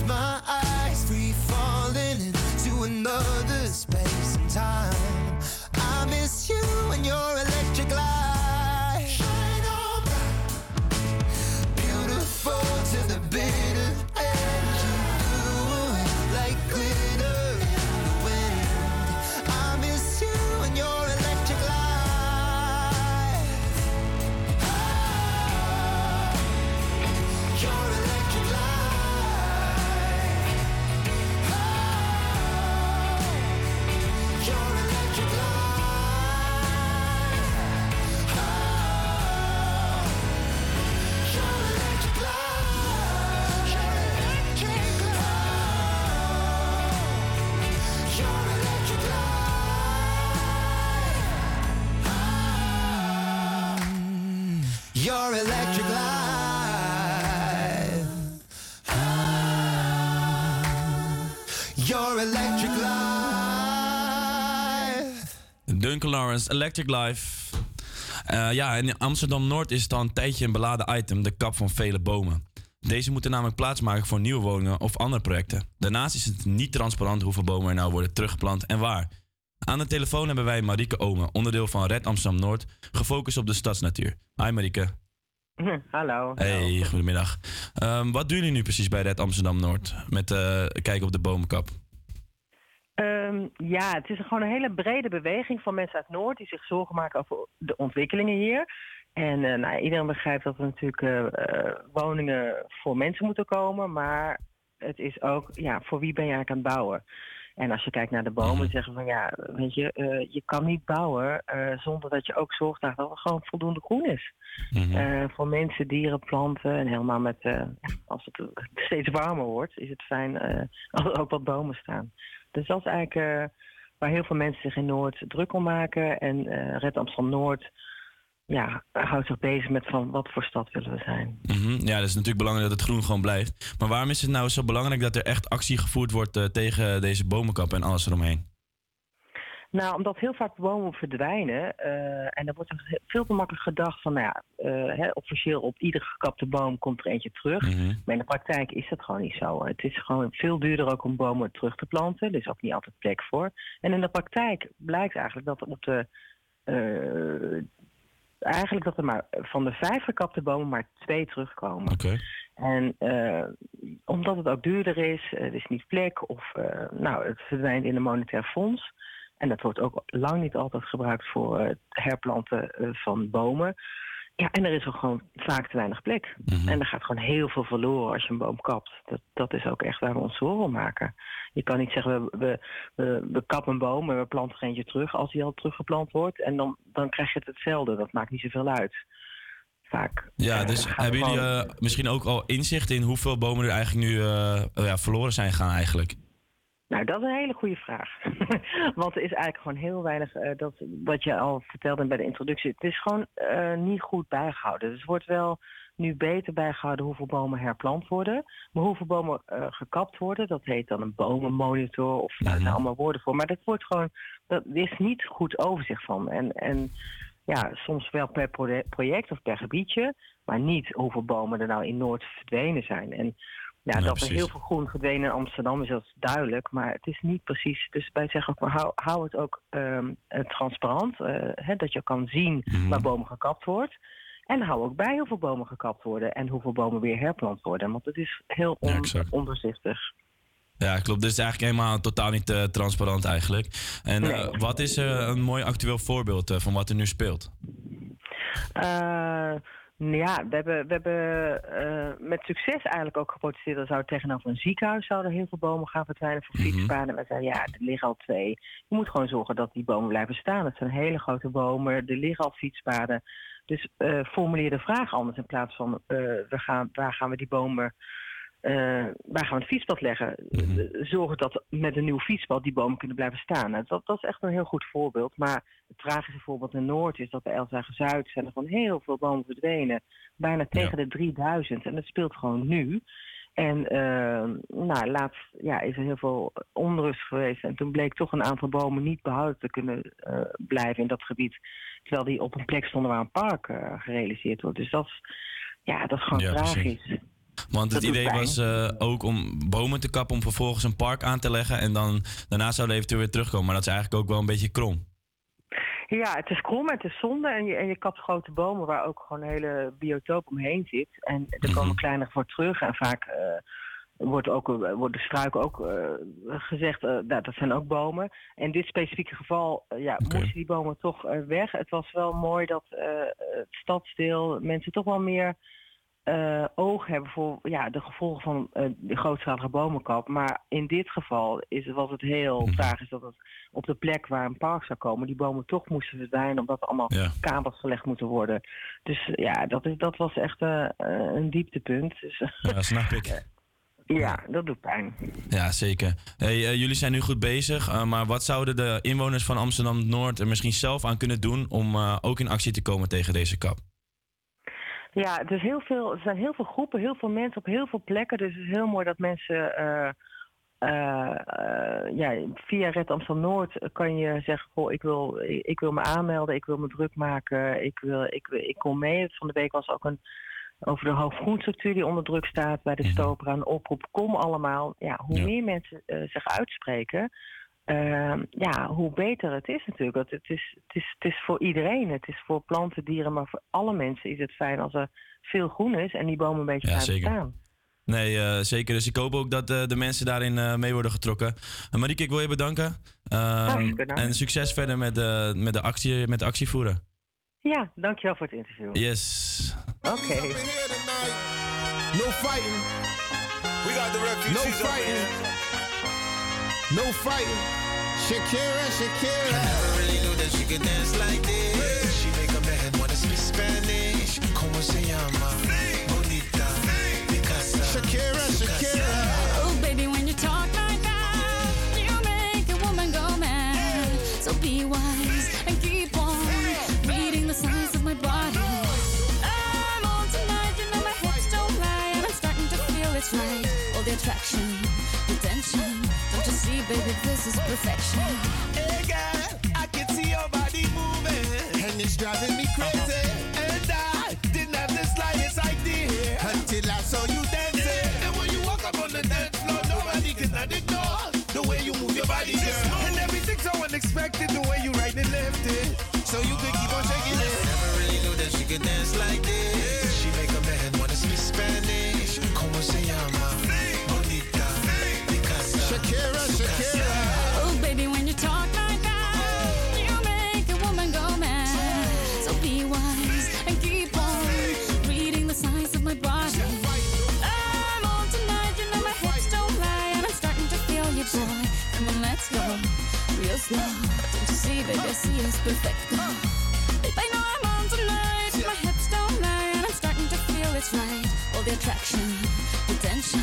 Electric Life. Eh, ja, in Amsterdam-Noord is het al een tijdje een beladen item, de kap van vele bomen. Deze moeten namelijk plaatsmaken voor nieuwe woningen of andere projecten. Daarnaast is het niet transparant hoeveel bomen er nou worden teruggeplant en waar. Aan de telefoon hebben wij Marieke Omen, onderdeel van Red Amsterdam-Noord, gefocust op de stadsnatuur. Hi Marieke. Hallo. Hey, goedemiddag. Ehm, wat doen jullie nu precies bij Red Amsterdam-Noord met eh, kijken op de bomenkap? Ehm, ja, het is gewoon een hele brede beweging van mensen uit Noord die zich zorgen maken over de ontwikkelingen hier. En eh, nou, iedereen begrijpt dat er natuurlijk eh, eh, woningen voor mensen moeten komen, maar het is ook, ja, voor wie ben je eigenlijk aan het bouwen? En als je kijkt naar de bomen, zeggen van ja, weet je, je kan niet bouwen zonder dat je ook zorgt dat er gewoon voldoende groen is. Eh, voor mensen, dieren, planten en helemaal met, als het steeds warmer wordt, is het fijn als er ook wat bomen staan. Dus dat is eigenlijk eh, waar heel veel mensen zich in Noord druk om maken. En eh, Red Amsterdam Noord ja, houdt zich bezig met van wat voor stad willen we zijn. Mhm. Ja, dat is natuurlijk belangrijk dat het groen gewoon blijft. Maar waarom is het nou zo belangrijk dat er echt actie gevoerd wordt eh, tegen deze bomenkap en alles eromheen? Nou, omdat heel vaak bomen verdwijnen. eh, en dan wordt er veel te makkelijk gedacht van, nou ja, eh, hè, officieel op iedere gekapte boom komt er eentje terug. Maar in de praktijk is dat gewoon niet zo. Het is gewoon veel duurder ook om bomen terug te planten. Er is ook niet altijd plek voor. En in de praktijk blijkt eigenlijk dat er op de. eh, eigenlijk dat er maar van de vijf gekapte bomen maar twee terugkomen. Oké. En omdat het ook duurder is, er is niet plek of nou, het verdwijnt in een monetair fonds. En dat wordt ook lang niet altijd gebruikt voor eh, het herplanten eh, van bomen. Ja, en er is ook gewoon vaak te weinig plek. En er gaat gewoon heel veel verloren als je een boom kapt. Dat, dat is ook echt waar we ons zorgen om maken. Je kan niet zeggen, we, we, we, we kappen een boom en we planten er eentje terug als die al teruggeplant wordt. En dan, dan krijg je het hetzelfde. Dat maakt niet zoveel uit. Vaak. Ja, dus gaat hebben jullie eh, misschien ook al inzicht in hoeveel bomen er eigenlijk nu eh, eh, ja, verloren zijn gegaan eigenlijk? Nou, dat is een hele goede vraag. Want er is eigenlijk gewoon heel weinig, eh, dat, wat je al vertelde bij de introductie. Het is gewoon eh, niet goed bijgehouden. Dus er wordt wel nu beter bijgehouden hoeveel bomen herplant worden. Maar hoeveel bomen eh, gekapt worden, dat heet dan een bomenmonitor. Of nou, er zijn allemaal woorden voor. Maar dat wordt gewoon, dat is niet goed overzicht van. En, en ja, soms wel per proje- project of per gebiedje. Maar niet hoeveel bomen er nou in Noord verdwenen zijn. En ja, Ja, dat precies. er heel veel groen verdwenen in Amsterdam is dat duidelijk, maar het is niet precies. Dus wij zeggen ook, maar hou, hou het ook ehm, eh, transparant, eh, hè, dat je kan zien Mhm. waar bomen gekapt wordt. En hou ook bij hoeveel bomen gekapt worden en hoeveel bomen weer herplant worden. Want het is heel on- ondoorzichtig. Ja, klopt. Dus is eigenlijk helemaal totaal niet eh, transparant eigenlijk. En wat is een mooi actueel voorbeeld van wat er nu speelt? Eh, ja, we hebben, we hebben eh, met succes eigenlijk ook geprotesteerd. Er zou tegenover een ziekenhuis zouden heel veel bomen gaan verdwijnen voor fietspaden. En wij zeiden, ja, er liggen al twee. Je moet gewoon zorgen dat die bomen blijven staan. Het zijn hele grote bomen, er liggen al fietspaden. Dus eh, formuleer de vraag anders in plaats van eh, we gaan, waar gaan we die bomen... eh, waar gaan we het fietspad leggen? Eh, Zorgen dat met een nieuw fietspad die bomen kunnen blijven staan. Nou, dat, dat is echt een heel goed voorbeeld. Maar het tragische voorbeeld in Noord is dat bij Elzagen Zuid zijn er gewoon heel veel bomen verdwenen. Bijna tegen de 3000. En dat speelt gewoon nu. En eh, nou, laatst ja, is er heel veel onrust geweest. En toen bleek toch een aantal bomen niet behouden te kunnen eh, blijven in dat gebied. Terwijl die op een plek stonden waar een park eh, gerealiseerd wordt. Dus dat is, ja, dat is gewoon Ja, tragisch. precies. Want het idee pijn. was eh, ook om bomen te kappen om vervolgens een park aan te leggen. En dan daarna zouden eventueel weer terugkomen. Maar dat is eigenlijk ook wel een beetje krom. Ja, het is krom, het is zonde. En je, en je kapt grote bomen waar ook gewoon een hele biotoop omheen zit. En er komen kleiner voor terug. En vaak eh, wordt ook, eh, worden struiken ook gezegd, nou, dat zijn ook bomen. In dit specifieke geval ja, moesten die bomen toch weg. Het was wel mooi dat het stadsdeel mensen toch wel meer eh, oog hebben voor ja, de gevolgen van eh, de grootschalige bomenkap. Maar in dit geval is, was het heel tragisch dat het op de plek waar een park zou komen, die bomen toch moesten verdwijnen omdat er allemaal kabels gelegd moeten worden. Dus ja, dat, is, dat was echt eh, een dieptepunt. Dus, Ja, snap ik. ja, dat doet pijn. Ja, zeker. Hey, jullie zijn nu goed bezig. maar wat zouden de inwoners van Amsterdam-Noord er misschien zelf aan kunnen doen om ook in actie te komen tegen deze kap? Ja, het is heel veel, er zijn heel veel groepen, heel veel mensen op heel veel plekken. Dus het is heel mooi dat mensen eh, eh, ja, via Red Amsterdam Noord kan je zeggen: Goh, ik wil, ik wil me aanmelden, ik wil me druk maken, ik, wil, ik, ik kom mee. Van de week was ook een over de hoofdgroenstructuur die onder druk staat bij de stoper aan oproep. Kom allemaal. Ja, hoe meer mensen eh, zich uitspreken, eh, ja, hoe beter het is natuurlijk. Want het is, het, is, het is voor iedereen. Het is voor planten, dieren, maar voor alle mensen is het fijn als er veel groen is en die bomen een beetje Ja, zeker. staan. Nee, eh, zeker. Dus ik hoop ook dat eh, de mensen daarin eh, mee worden getrokken. Uh, Marieke, ik wil je bedanken. Ehm, en succes verder met, de met, de actie, met de actie voeren. Ja, dankjewel voor het interview. Yes. Oké. No fighting. We got the refugees. No fighting. No fighting. Shakira, Shakira. I never really knew that she could dance like this. She make a man wanna speak Spanish. Como se llama? Baby, this is perfection. Hey girl, I can see your body moving, and it's driving me crazy. And I didn't have the slightest idea until I saw you dancing. And when you walk up on the dance floor, nobody can ignore the way you move your body, girl. And everything's so unexpected, the way you right and left it. So you could keep on shaking it. Never really knew that she could dance slow. Don't you see, baby, I see it's perfect. Babe, I know I'm on tonight. My hips don't lie, and I'm starting to feel it's right. All the attraction, the tension.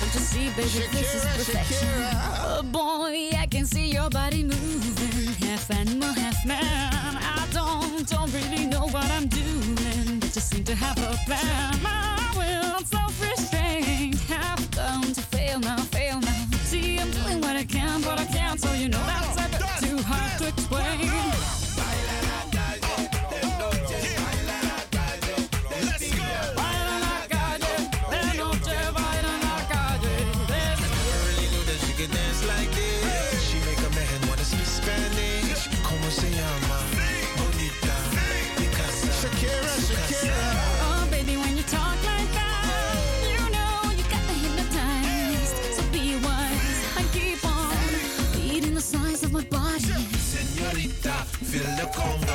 Don't you see, baby, this is perfection. Shakira. Oh boy, I can see your body moving, half animal, half man. I don't, don't really know what I'm doing, but just seem to have a plan. My will, self-restraint, have come to fail now, fail now. See, I'm doing what but I can't, so you know that's a bit too hard to explain. Feel the conga.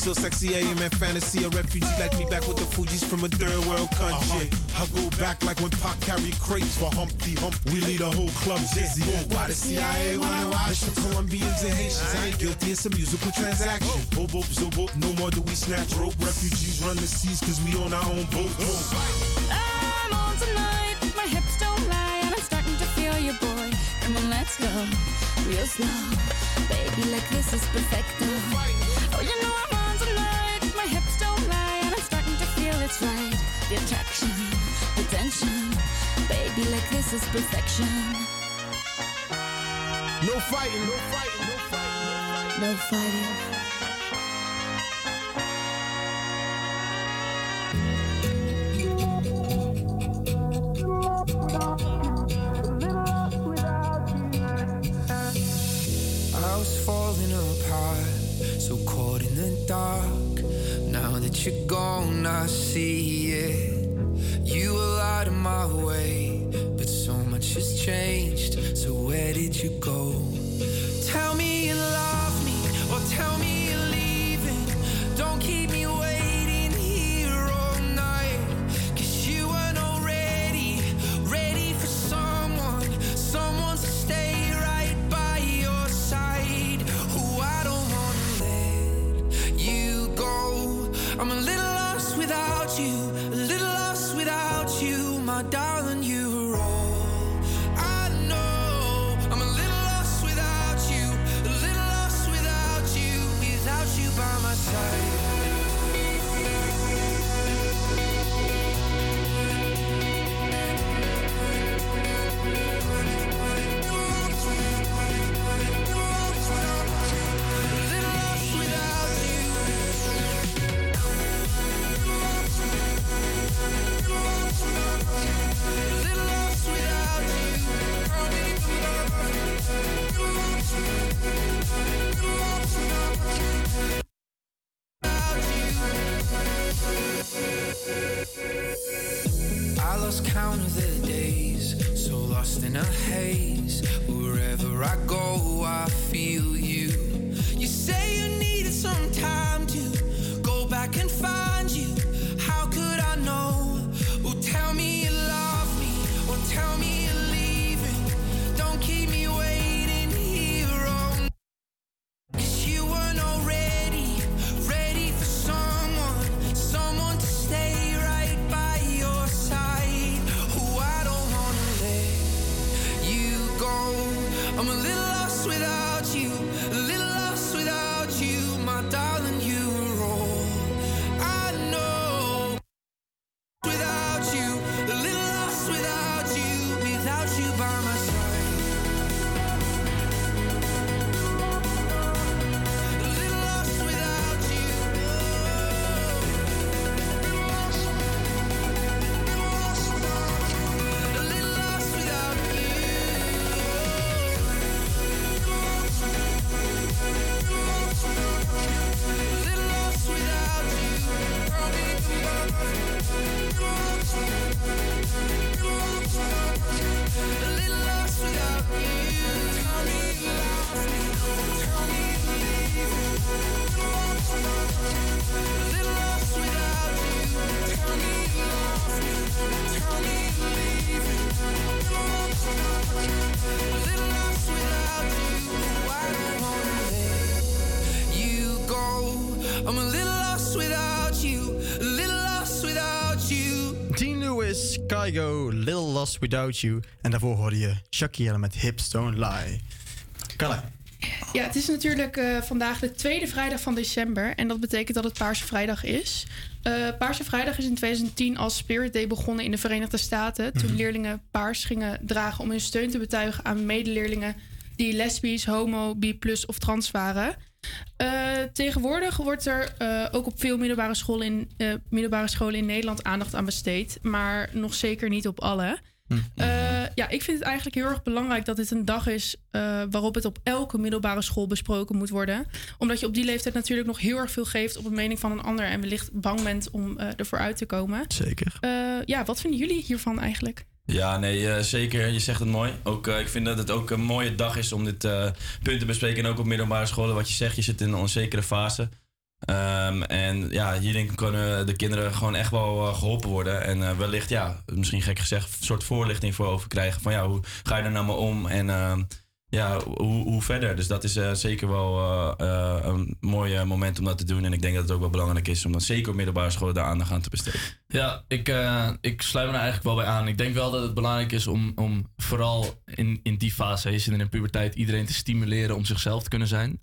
So sexy, I am in fantasy. A refugee like me back with the Fuji's from a third world country. I go back like when Pac carried crates for Humpty Hump. We lead a whole club dizzy. Why the CIA wanna watch the Colombians and Haitians? I ain't guilty, it's a musical transaction. Boop, boop, zo, boop, no more do we snatch rope. Refugees run the seas cause we own our own boat. I'm on tonight, my hips don't lie, and I'm starting to feel you, boy. Come on, let's go, real slow. Baby, like this is perfect. Oh, you know I'm it's right. The attraction, the tension. Baby, like this is perfection. No fighting, no fighting, no fighting. No fighting. Gone, I see it. You were out of my way, but so much has changed. So where did you go? Tell me lost in Kaigo, Little Lost Without You. En daarvoor hoorde je Shakira met Hips Don't Lie. Kalle. Ja, het is natuurlijk eh, vandaag de tweede vrijdag van december. En dat betekent dat het Paarse Vrijdag is. Eh, Paarse Vrijdag is in 2010 als Spirit Day begonnen in de Verenigde Staten. Toen Mhm. leerlingen paars gingen dragen om hun steun te betuigen aan medeleerlingen die lesbisch, homo, bi of trans waren. Eh, tegenwoordig wordt er eh, ook op veel middelbare scholen, in, eh, middelbare scholen in Nederland aandacht aan besteed. Maar nog zeker niet op alle. Eh, ja, ik vind het eigenlijk heel erg belangrijk dat dit een dag is waarop het op elke middelbare school besproken moet worden. Omdat je op die leeftijd natuurlijk nog heel erg veel geeft op een mening van een ander en wellicht bang bent om ervoor uit te komen. Zeker. Ja, wat vinden jullie hiervan eigenlijk? Ja, nee, eh, zeker. Je zegt het mooi. Ook, eh, ik vind dat het ook een mooie dag is om dit eh, punt te bespreken. En ook op middelbare scholen. Wat je zegt, je zit in een onzekere fase. Ehm, en ja, hier kunnen de kinderen gewoon echt wel eh, geholpen worden. En wellicht, ja, misschien gek gezegd, een soort voorlichting voor over krijgen. Van ja, hoe ga je er nou maar om? En ehm, ja, hoe, verder? Dus dat is eh, zeker wel eh, eh, een mooi moment om dat te doen. En ik denk dat het ook wel belangrijk is om dan zeker op middelbare scholen daar aandacht aan te besteden. Ja, ik, ik sluit me er eigenlijk wel bij aan. Ik denk wel dat het belangrijk is om, om vooral in, in die fase, je zit in een puberteit, iedereen te stimuleren om zichzelf te kunnen zijn.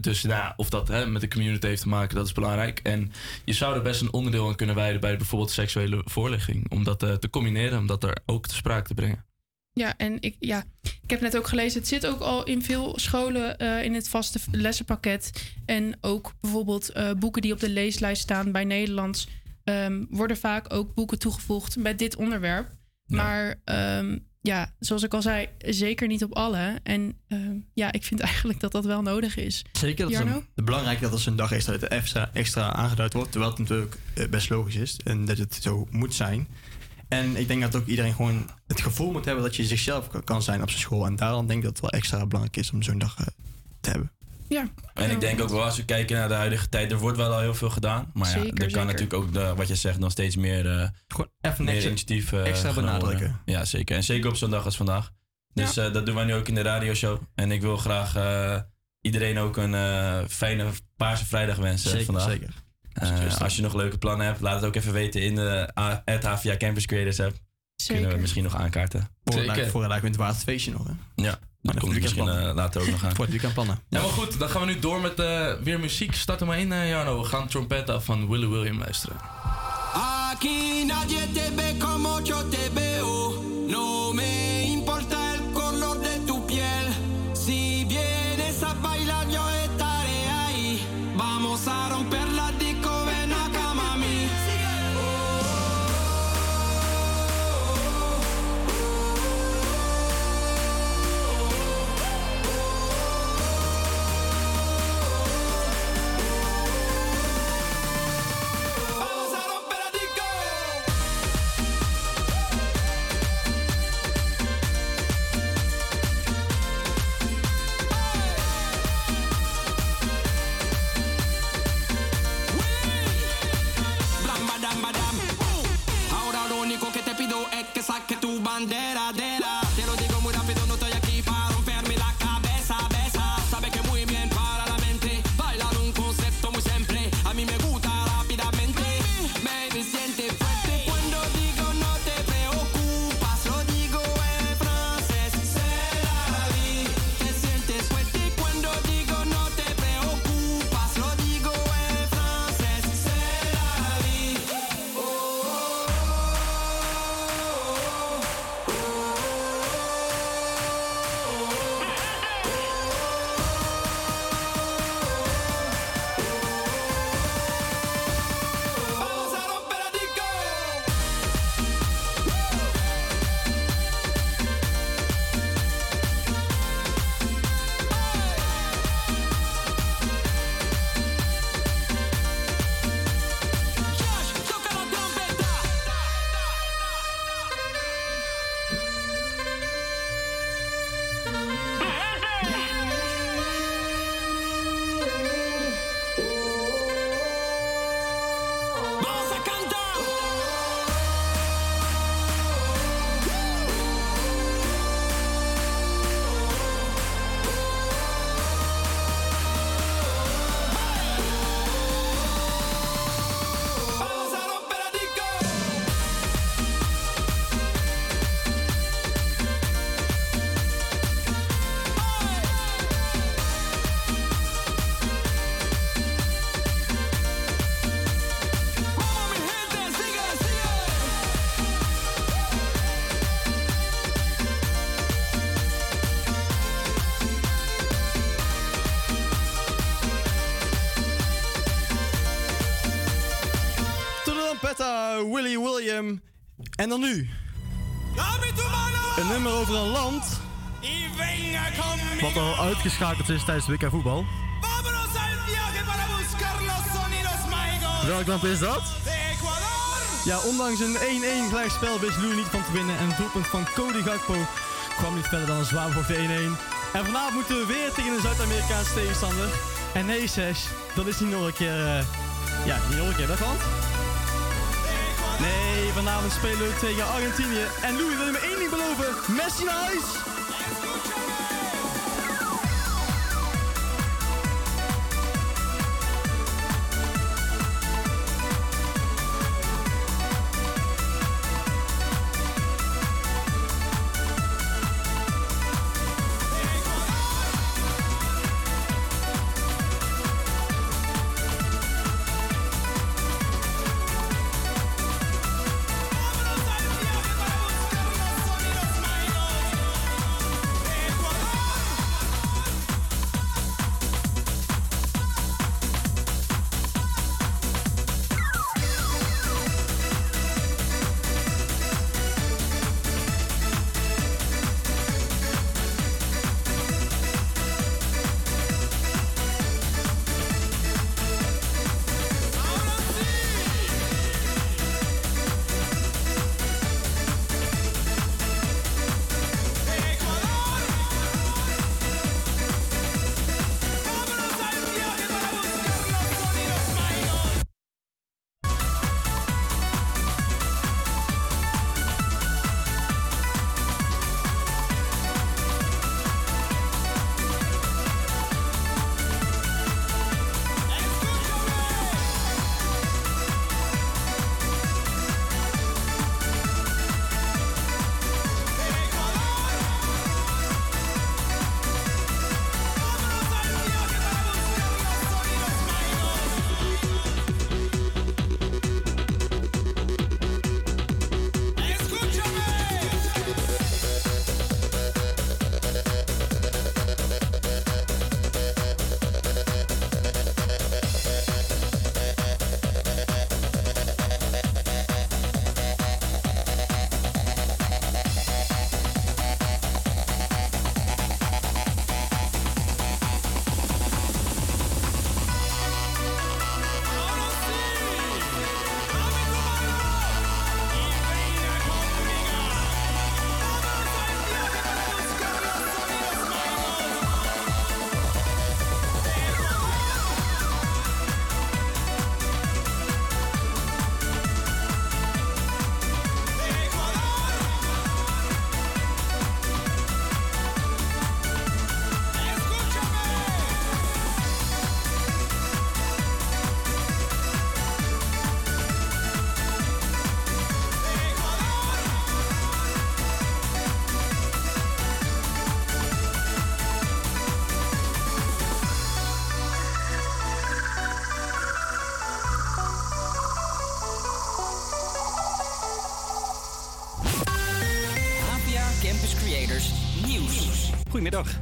Dus nou, of dat hè, met de community heeft te maken, dat is belangrijk. En je zou er best een onderdeel aan kunnen wijden bij bijvoorbeeld seksuele voorlichting. Om dat te combineren, om dat er ook te sprake te brengen. Ja, en ik, ja, ik heb net ook gelezen, het zit ook al in veel scholen eh, in het vaste lessenpakket. En ook bijvoorbeeld eh, boeken die op de leeslijst staan bij Nederlands, ehm, worden vaak ook boeken toegevoegd met dit onderwerp. Maar ehm, ja, zoals ik al zei, zeker niet op alle. En ehm, ja, ik vind eigenlijk dat dat wel nodig is. Zeker, dat Jarno? het belangrijk dat als een dag extra, extra aangeduid wordt. Terwijl het natuurlijk eh, best logisch is en dat het zo moet zijn. En ik denk dat ook iedereen gewoon het gevoel moet hebben dat je zichzelf kan- zijn op zijn school. En daarom denk ik dat het wel extra belangrijk is om zo'n dag eh, te hebben. Ja. En ik denk ook wel, als we kijken naar de huidige tijd, er wordt wel al heel veel gedaan. Maar ja, Zeker, er kan zeker. natuurlijk ook, de, wat je zegt, nog steeds meer, eh Gewoon even meer extra- initiatief eh, extra benadrukken. worden. Ja, zeker. En zeker op zo'n dag als vandaag. Dus eh, dat doen wij nu ook in de radioshow. En ik wil graag eh, iedereen ook een eh, fijne Paarse Vrijdag wensen Zeker, vandaag. zeker. Eh, als je nog leuke plannen hebt, laat het ook even weten in de A- at HVA Campus Creators app. Kunnen we Zeker. misschien nog aankaarten. Voor, lijkt, lijkt me het waard feestje nog. Hè? Ja, dat komt misschien eh, later ook nog aan. Voor het weekend plannen. Ja, maar goed, dan gaan we nu door met eh, weer muziek. Start er maar in, Jarno. We gaan Trompetta van Willy William luisteren. Aquí nadie te ve como yo te en dan nu. Een nummer over een land wat al uitgeschakeld is tijdens de WK voetbal. Welk land is dat? Ja, ondanks een 1-1 gelijkspel wist Louis niet van te winnen. En het doelpunt van Cody Gakpo kwam niet verder dan een de 1-1. En vanavond moeten we weer tegen een Zuid-Amerikaanse tegenstander. En nee, Sesh, dat is niet nog een keer... eh, ja, niet nog een keer, dat land? Vanavond spelen we tegen Argentinië. En Louis wil me één ding beloven. Messi naar huis!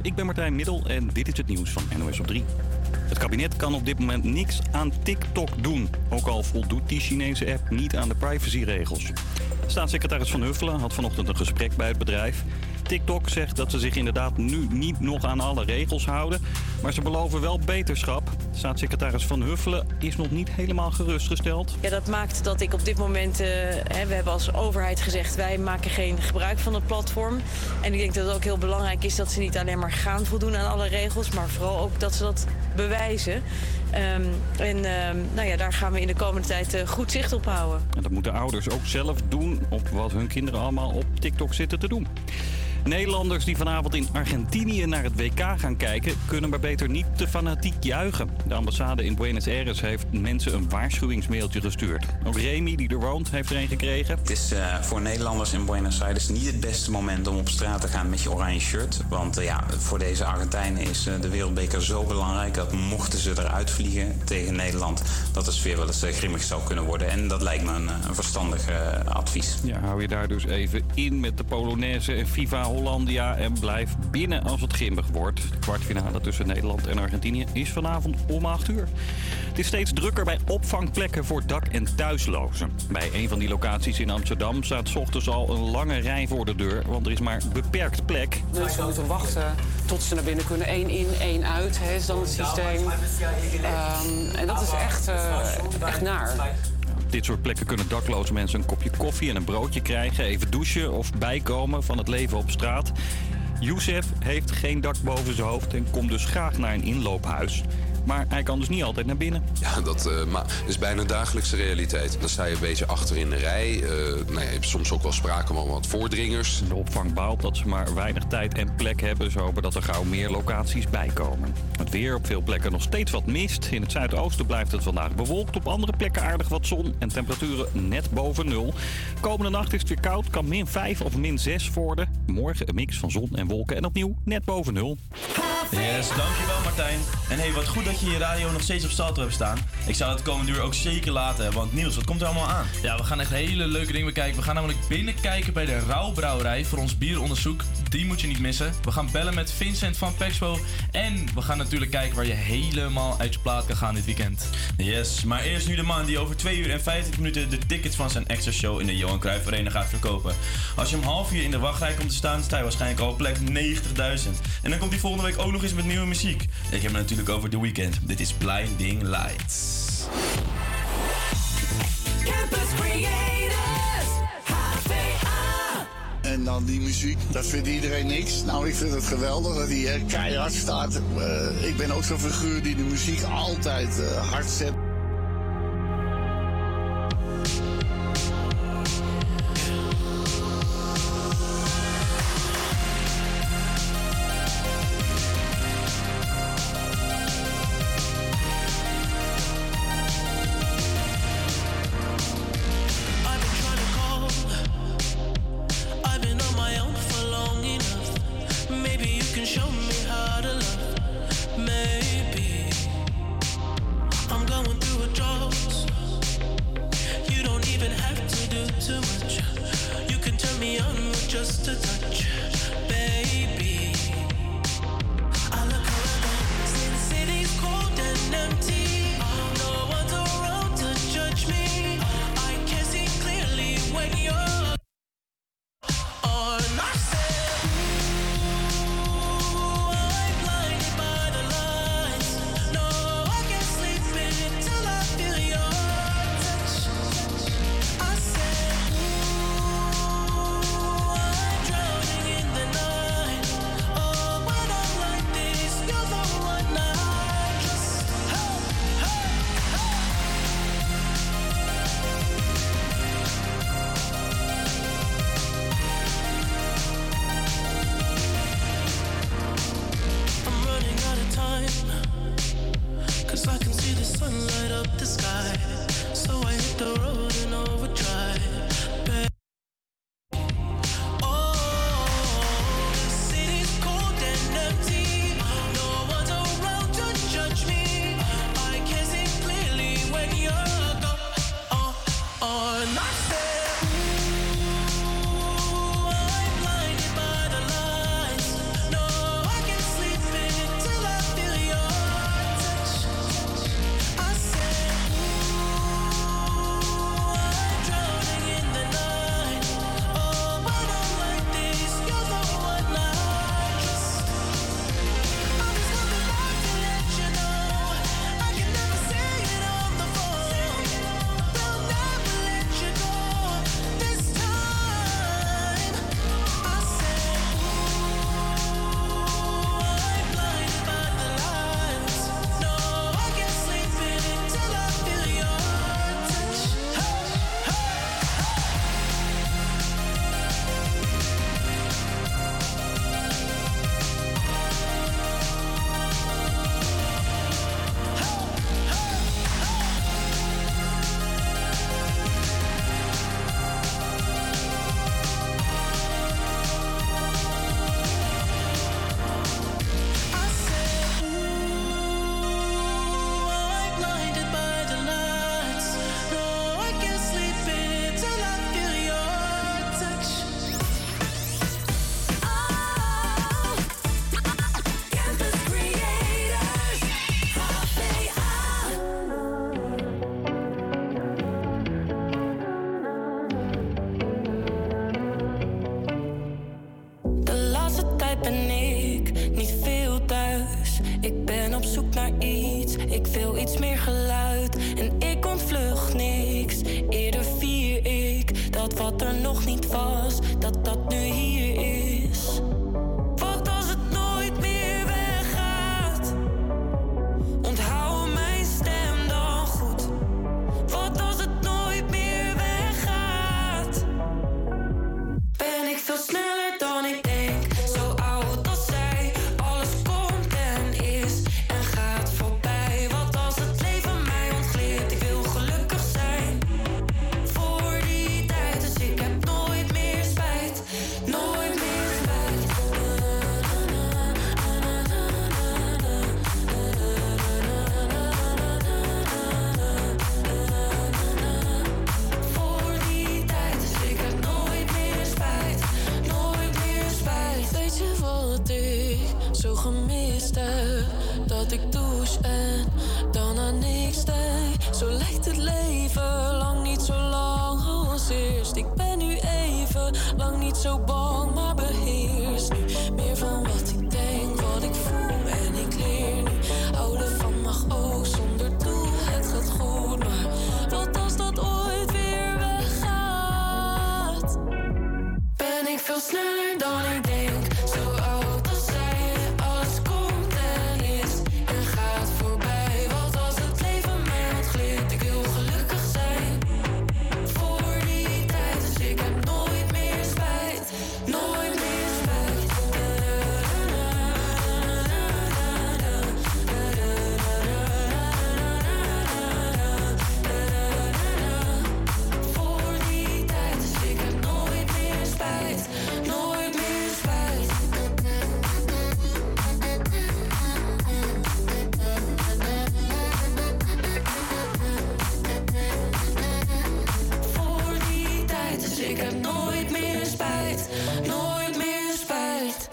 Ik ben Martijn Middel en dit is het nieuws van NOS op 3. Het kabinet kan op dit moment niks aan TikTok doen. Ook al voldoet die Chinese app niet aan de privacyregels. Staatssecretaris Van Huffelen had vanochtend een gesprek bij het bedrijf. TikTok zegt dat ze zich inderdaad nu niet nog aan alle regels houden. Maar ze beloven wel beterschap. Staatssecretaris Van Huffelen is nog niet helemaal gerustgesteld. Ja, dat maakt dat ik op dit moment, eh, hè, we hebben als overheid gezegd, wij maken geen gebruik van het platform. En ik denk dat het ook heel belangrijk is dat ze niet alleen maar gaan voldoen aan alle regels, maar vooral ook dat ze dat bewijzen. Ehm, en ehm, nou ja, daar gaan we in de komende tijd eh, goed zicht op houden. En dat moeten ouders ook zelf doen op wat hun kinderen allemaal op TikTok zitten te doen. Nederlanders die vanavond in Argentinië naar het WK gaan kijken, kunnen maar beter niet te fanatiek juichen. De ambassade in Buenos Aires heeft mensen een waarschuwingsmailtje gestuurd. Ook Remy, die er woont, heeft er een gekregen. Het is eh, voor Nederlanders in Buenos Aires niet het beste moment om op straat te gaan met je oranje shirt. Want eh, ja, voor deze Argentijnen is eh, de wereldbeker zo belangrijk dat mochten ze eruit vliegen tegen Nederland, dat de sfeer wel eens grimmig zou kunnen worden. En dat lijkt me een, een verstandig advies. Ja, hou je daar dus even in met de Polonaise en FIFA Hollandia en blijf binnen als het grimmig wordt. De kwartfinale tussen Nederland en Argentinië is vanavond om 8 uur. Het is steeds drukker bij opvangplekken voor dak- en thuislozen. Bij een van die locaties in Amsterdam staat ochtends al een lange rij voor de deur, want er is maar beperkt plek. Mensen moeten wachten tot ze naar binnen kunnen. Eén in, één uit is dan het systeem. Ehm, en dat is echt, eh, echt naar. Dit soort plekken kunnen dakloze mensen een kopje koffie en een broodje krijgen, even douchen of bijkomen van het leven op straat. Youssef heeft geen dak boven zijn hoofd en komt dus graag naar een inloophuis. Maar hij kan dus niet altijd naar binnen. Ja, dat eh, is bijna dagelijkse realiteit. Dan sta je een beetje achter in de rij. Eh, nou ja, je hebt soms ook wel sprake van wat voordringers. De opvang baalt dat ze maar weinig tijd en plek hebben. Ze hopen dat er gauw meer locaties bijkomen. Het weer op veel plekken nog steeds wat mist. In het zuidoosten blijft het vandaag bewolkt. Op andere plekken aardig wat zon en temperaturen net boven nul. Komende nacht is het weer koud. Kan min 5 of min 6 worden. Morgen een mix van zon en wolken. En opnieuw net boven nul. Yes, dankjewel Martijn. En hey, wat goed dat je je radio nog steeds op salto hebt staan. Ik zou het komende uur ook zeker laten, want Niels, wat komt er allemaal aan? Ja, we gaan echt hele leuke dingen bekijken. We gaan namelijk binnenkijken bij de Rauwbrouwerij voor ons bieronderzoek. Die moet je niet missen. We gaan bellen met Vincent van Pexpo. En we gaan natuurlijk kijken waar je helemaal uit je plaat kan gaan dit weekend. Yes, maar eerst nu de man die over 2 uur en 50 minuten de tickets van zijn extra show in de Johan Cruijff Arena gaat verkopen. Als je om half uur in de wachtrij komt te staan, sta je waarschijnlijk al op plek 90.000. En dan komt hij volgende week ook nog eens met nieuwe muziek. Ik heb het natuurlijk over The Dit is Blinding Lights. Campus Creators, HVA. En dan die muziek, dat vindt iedereen niks. Nou, ik vind het geweldig dat hij keihard staat. Eh, ik ben ook zo'n figuur die de muziek altijd eh, hard zet.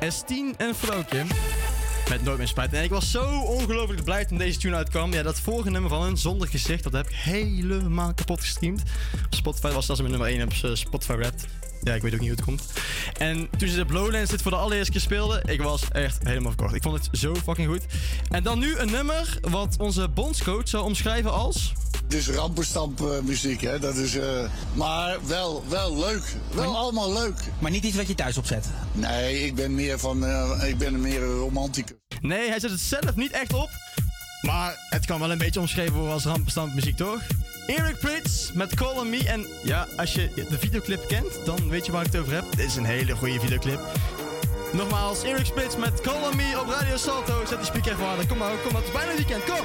S10 en Flookje. Met Nooit meer spijt. En ik was zo ongelooflijk blij toen deze tune uitkwam. Ja, dat vorige nummer van een zonder gezicht, dat heb ik helemaal kapot gestreamd. Spotify was dat mijn nummer 1 op eh, Spotify Wrapped. Ja, ik weet ook niet hoe het komt. En toen ze de Blowlands dit voor de allereerste keer speelden, ik was echt helemaal verkocht. Ik vond het zo fucking goed. En dan nu een nummer wat onze bondscoach zou omschrijven als... Is rampenstamp muziek, hè. Dat is, eh, maar wel, wel leuk. Wel allemaal leuk. Maar niet iets wat je thuis opzet? Nee, ik ben meer van, eh, ik ben meer een romanticus. Nee, hij zet het zelf niet echt op. Maar het kan wel een beetje omschreven worden als rampenstand muziek, toch? Eric Prits met Call on Me. En ja, als je de videoclip kent, dan weet je waar ik het over heb. Dit is een hele goede videoclip. Nogmaals, Eric Prits met Call on Me op Radio Salto. Zet die speaker even harder. Kom maar, kom maar. Het is bijna weekend. Kom!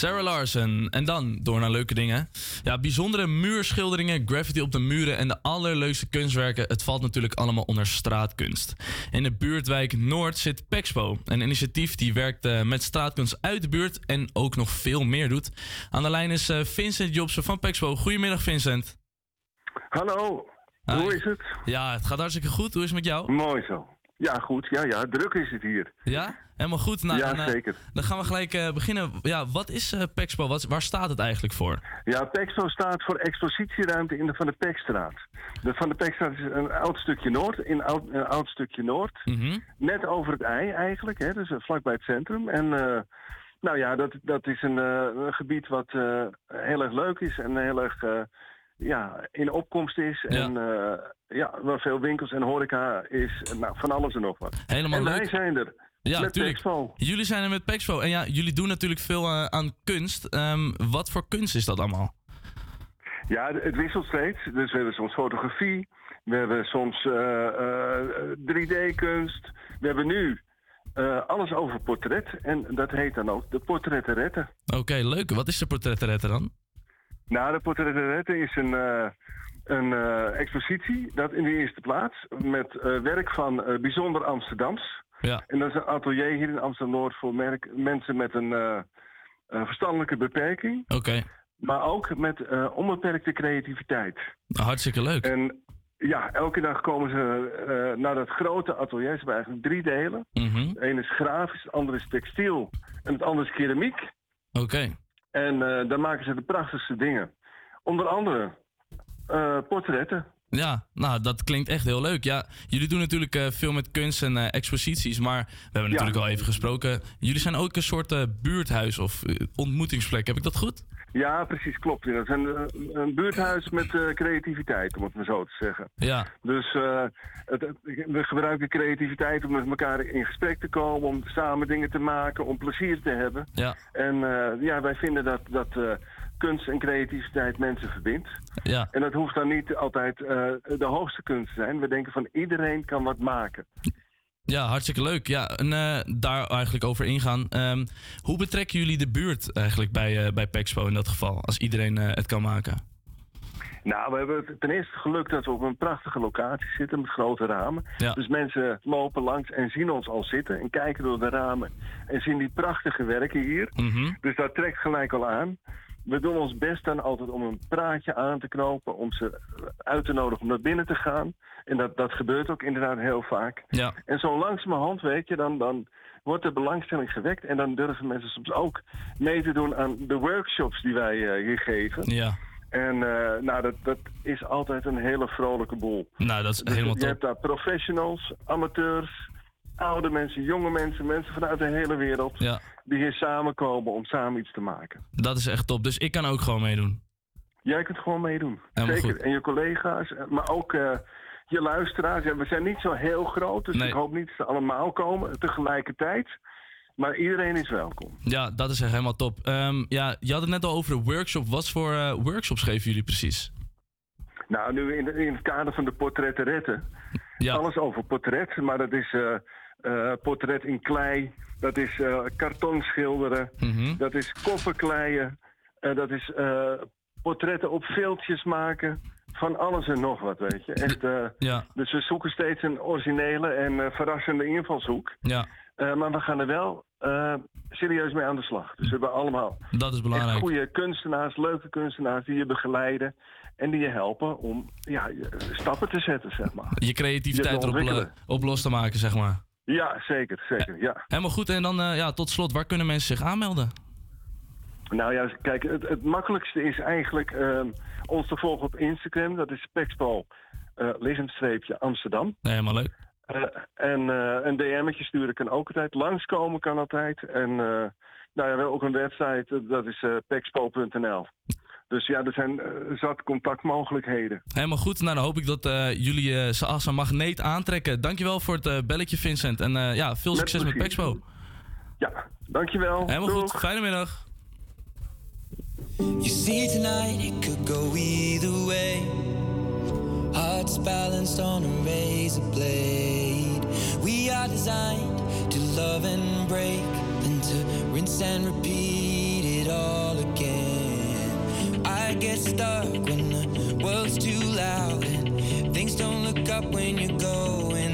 Sarah Larson. En dan door naar leuke dingen. Ja, bijzondere muurschilderingen, graffiti op de muren en de allerleukste kunstwerken. Het valt natuurlijk allemaal onder straatkunst. In de buurtwijk Noord zit Pexpo. Een initiatief die werkt eh, met straatkunst uit de buurt en ook nog veel meer doet. Aan de lijn is eh, Vincent Jobsen van Pexpo. Goedemiddag Vincent. Hallo, hoe is het? Ja, het gaat hartstikke goed. Hoe is het met jou? Mooi zo. Ja, goed. Ja, ja, druk is het hier. Ja? Helemaal goed. Nou, Ja, dan, eh, zeker. Dan gaan we gelijk eh, beginnen. Ja, wat is eh, Pexpo? Wat, waar staat het eigenlijk voor? Ja, Pexpo staat voor expositieruimte in de Van de Pekstraat. De Van de Pekstraat is een oud stukje Noord, in oud, een oud stukje Noord. Mhm. Net over het ei eigenlijk, hè, dus vlakbij het centrum. En nou ja, dat, dat is een, een gebied wat heel erg leuk is en heel erg ja, in opkomst is. En eh, ja, waar veel winkels en horeca is. Nou, van alles en nog wat. Helemaal en wij leuk. zijn er. Ja, met tuurlijk. Pexpo. Jullie zijn er met Pexpo. En ja, jullie doen natuurlijk veel eh, aan kunst. Ehm, wat voor kunst is dat allemaal? Ja, het wisselt steeds. Dus we hebben soms fotografie, we hebben soms eh, eh, 3D-kunst. We hebben nu alles over portret. En dat heet dan ook de portrettenretten. Oké, leuk. Wat is de portrettenretter dan? Nou, de portrettenretten is een, eh, een eh, expositie, dat in de eerste plaats, met eh, werk van bijzonder Amsterdams. Ja. En dat is een atelier hier in Amsterdam-Noord voor merk, mensen met een verstandelijke beperking. Oké, Maar ook met onbeperkte creativiteit. hartstikke leuk. En ja, elke dag komen ze naar dat grote atelier. Ze hebben eigenlijk drie delen. Mhm. Het ene is grafisch, het andere is textiel en het andere is keramiek. Oké. En eh, daar maken ze de prachtigste dingen. Onder andere eh, portretten. Ja, nou, dat klinkt echt heel leuk. Ja, jullie doen natuurlijk eh, veel met kunst en exposities, maar we hebben natuurlijk al even gesproken. Jullie zijn ook een soort buurthuis of ontmoetingsplek. Heb ik dat goed? Ja, precies, klopt. Dat is een, eh, een buurthuis met eh, creativiteit, om het maar zo te zeggen. Ja. Dus eh, het, het- we gebruiken creativiteit om met elkaar in gesprek te komen, om samen dingen te maken, om plezier te hebben. Ja. En ja, wij vinden dat, dat kunst en creativiteit mensen verbindt. Ja. En dat hoeft dan niet altijd de hoogste kunst te zijn. We denken van iedereen kan wat maken. Ja, hartstikke leuk. Ja, en eh, daar eigenlijk over ingaan. Ehm, hoe betrekken jullie de buurt eigenlijk bij, eh bij Pexpo in dat geval? Als iedereen eh, het kan maken. Nou, we hebben ten eerste geluk dat we op een prachtige locatie zitten met grote ramen. Ja. Dus mensen lopen langs en zien ons al zitten en kijken door de ramen en zien die prachtige werken hier. Mhm. Dus dat trekt gelijk al aan. We doen ons best dan altijd om een praatje aan te knopen, om ze uit te nodigen om naar binnen te gaan. En dat, dat gebeurt ook inderdaad heel vaak. Ja. En zo langzamerhand, weet je, dan, dan wordt de belangstelling gewekt. En dan durven mensen soms ook mee te doen aan de workshops die wij eh, hier geven. Ja. En eh, nou, dat, dat is altijd een hele vrolijke boel. Nou, dat is Dus helemaal je top. hebt daar professionals, amateurs, oude mensen, jonge mensen, mensen vanuit de hele wereld. Ja. Die hier samenkomen om samen iets te maken. Dat is echt top. Dus ik kan ook gewoon meedoen. Jij kunt gewoon meedoen. Helemaal Zeker. goed. En je collega's, eh, maar ook eh, je luisteraars. Ja, we zijn niet zo heel groot, dus Nee. ik hoop niet dat ze allemaal komen tegelijkertijd. Maar iedereen is welkom. Ja, dat is echt helemaal top. Ehm, ja, je had het net al over de workshop. Wat voor eh, workshops geven jullie precies? Nou, nu in, in het kader van de portrettenretten. Ja. Alles over portret, maar dat is portret in klei. Dat is eh karton schilderen. Mhm. Dat is kofferkleien. eh, dat is eh, portretten op veeltjes maken. Van alles en nog wat, weet je. Echt, Ja. Dus we zoeken steeds een originele en verrassende invalshoek. Ja, maar we gaan er wel serieus mee aan de slag. Dus we hebben allemaal dat is belangrijk. goede kunstenaars, leuke kunstenaars die je begeleiden. En die je helpen om ja, stappen te zetten, zeg maar. Je creativiteit te erop op los te maken, zeg maar. Ja, zeker, zeker, ja. Helemaal goed. En dan eh, ja, tot slot, waar kunnen mensen zich aanmelden? Nou ja, kijk, het, het makkelijkste is eigenlijk ehm, ons te volgen op Instagram. Dat is Pexpo, eh Amsterdam. Nee, helemaal leuk. Eh, en eh, een DM'tje sturen kan ook altijd. Langskomen kan altijd. En nou ja, we hebben ook een website, dat is pexpo.nl. Dus ja, er zijn eh, zat contactmogelijkheden. Helemaal goed. Nou, dan hoop ik dat eh, jullie eh, ze als een magneet aantrekken. Dankjewel voor het belletje, Vincent. En eh, ja, veel Met succes met. Pexpo. Ja, dankjewel. Helemaal Doeg. goed. Fijne middag. You see, tonight it could go either way. Hearts balanced on a razor blade. We are designed to love and break, then to rinse and repeat it all. I get stuck when the world's too loud and things don't look up when you're going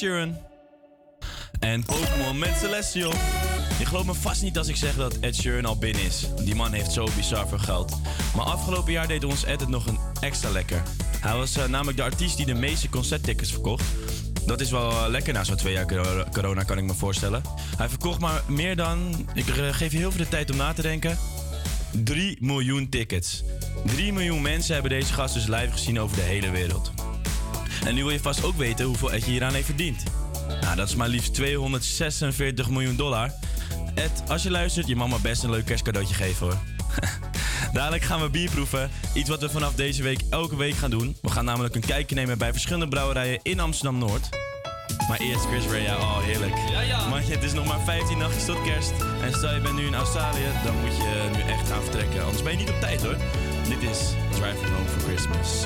Sheeran. En Pokémon met Celestial. Je gelooft me vast niet als ik zeg dat Ed Sheeran al binnen is. Die man heeft zo bizar veel geld. Maar afgelopen jaar deed ons Ed het nog een extra lekker. Hij was eh, namelijk de artiest die de meeste concerttickets verkocht. Dat is wel eh, lekker na zo'n twee jaar cor- corona, kan ik me voorstellen. Hij verkocht maar meer dan, ik eh, geef je heel veel de tijd om na te denken, 3 miljoen tickets. 3 miljoen mensen hebben deze gast dus live gezien over de hele wereld. En nu wil je vast ook weten hoeveel Ed je hieraan heeft verdiend. Nou, dat is maar liefst 246 miljoen dollar. Ed, als je luistert, je mag me best een leuk kerstcadeautje geven hoor. Dadelijk gaan we bier proeven. Iets wat we vanaf deze week elke week gaan doen. We gaan namelijk een kijkje nemen bij verschillende brouwerijen in Amsterdam Noord. Maar eerst Chris Ray, ja, oh heerlijk. Ja, ja. Het is nog maar 15 nachtjes tot kerst. En stel je bent nu in Australië, dan moet je nu echt gaan vertrekken. Anders ben je niet op tijd hoor. Dit is Driving Home for Christmas.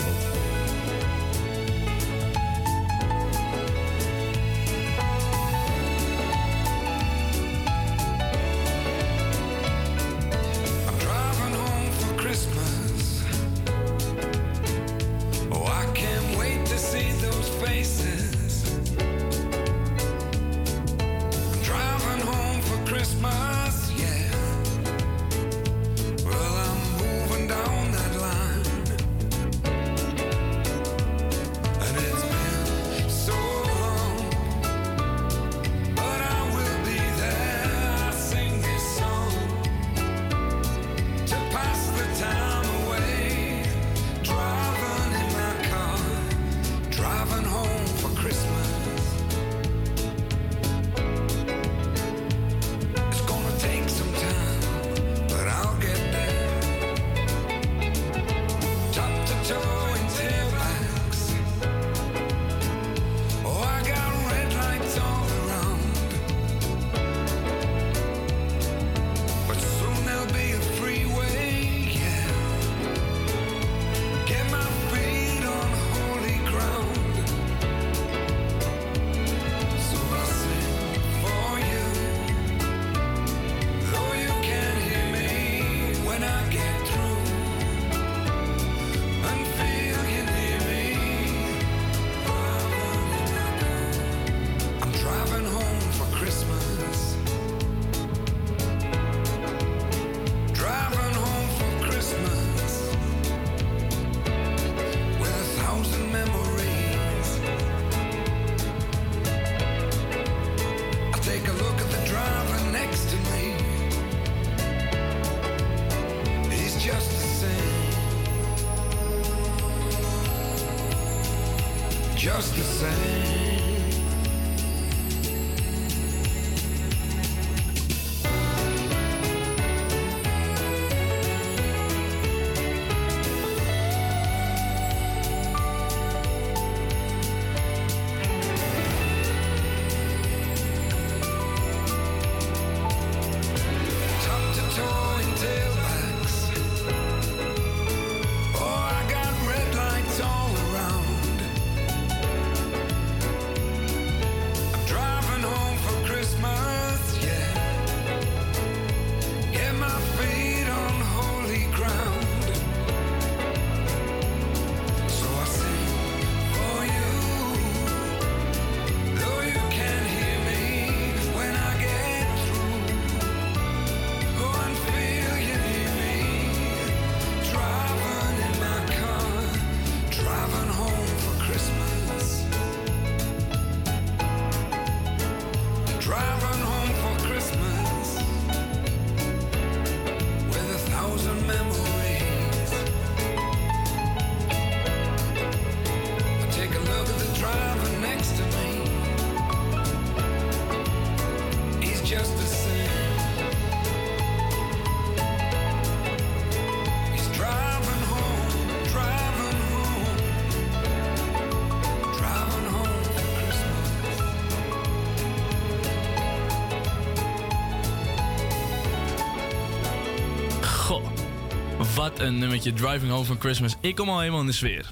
Een nummertje Driving Home van Christmas. Ik kom al helemaal in de sfeer.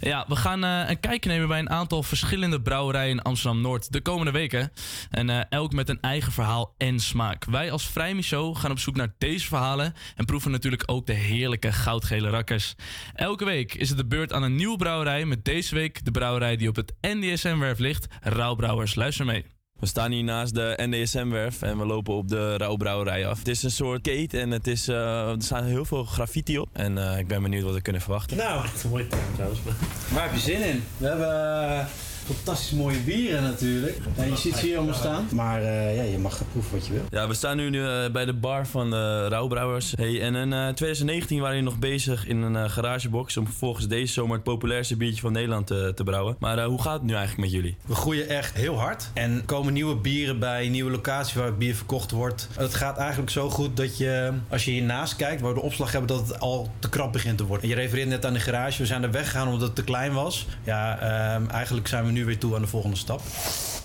Ja, we gaan eh, een kijkje nemen bij een aantal verschillende brouwerijen in Amsterdam-Noord de komende weken. En eh, elk met een eigen verhaal en smaak. Wij als Vrijmi Show gaan op zoek naar deze verhalen en proeven natuurlijk ook de heerlijke goudgele rakkers. Elke week is het de beurt aan een nieuwe brouwerij met deze week de brouwerij die op het NDSM-werf ligt, Rauwbrouwers. Luister mee. We staan hier naast de NDSM-werf en we lopen op de Rauwbrouwerij af. Het is een soort gate en het is, eh, er staan heel veel graffiti op. En eh, ik ben benieuwd wat we kunnen verwachten. Nou, wat een mooie term trouwens. Waar heb je zin in? We hebben Fantastisch mooie bieren natuurlijk. Ja, je ziet ze hier allemaal staan. Maar eh, ja, je mag gaan proeven wat je wil. Ja, we staan nu eh, bij de bar van de Rauwbrouwers. Hey, en in eh, 2019 waren jullie nog bezig in een eh, garagebox om vervolgens deze zomer het populairste biertje van Nederland te, te brouwen. Maar eh, hoe gaat het nu eigenlijk met jullie? We groeien echt heel hard. En er komen nieuwe bieren bij, nieuwe locaties waar het bier verkocht wordt. Het gaat eigenlijk zo goed dat je, als je hiernaast kijkt, waar we de opslag hebben, dat het al te krap begint te worden. Je refereert net aan de garage. We zijn er weggegaan omdat het te klein was. Ja, ehm, eigenlijk zijn we nu weer toe aan de volgende stap.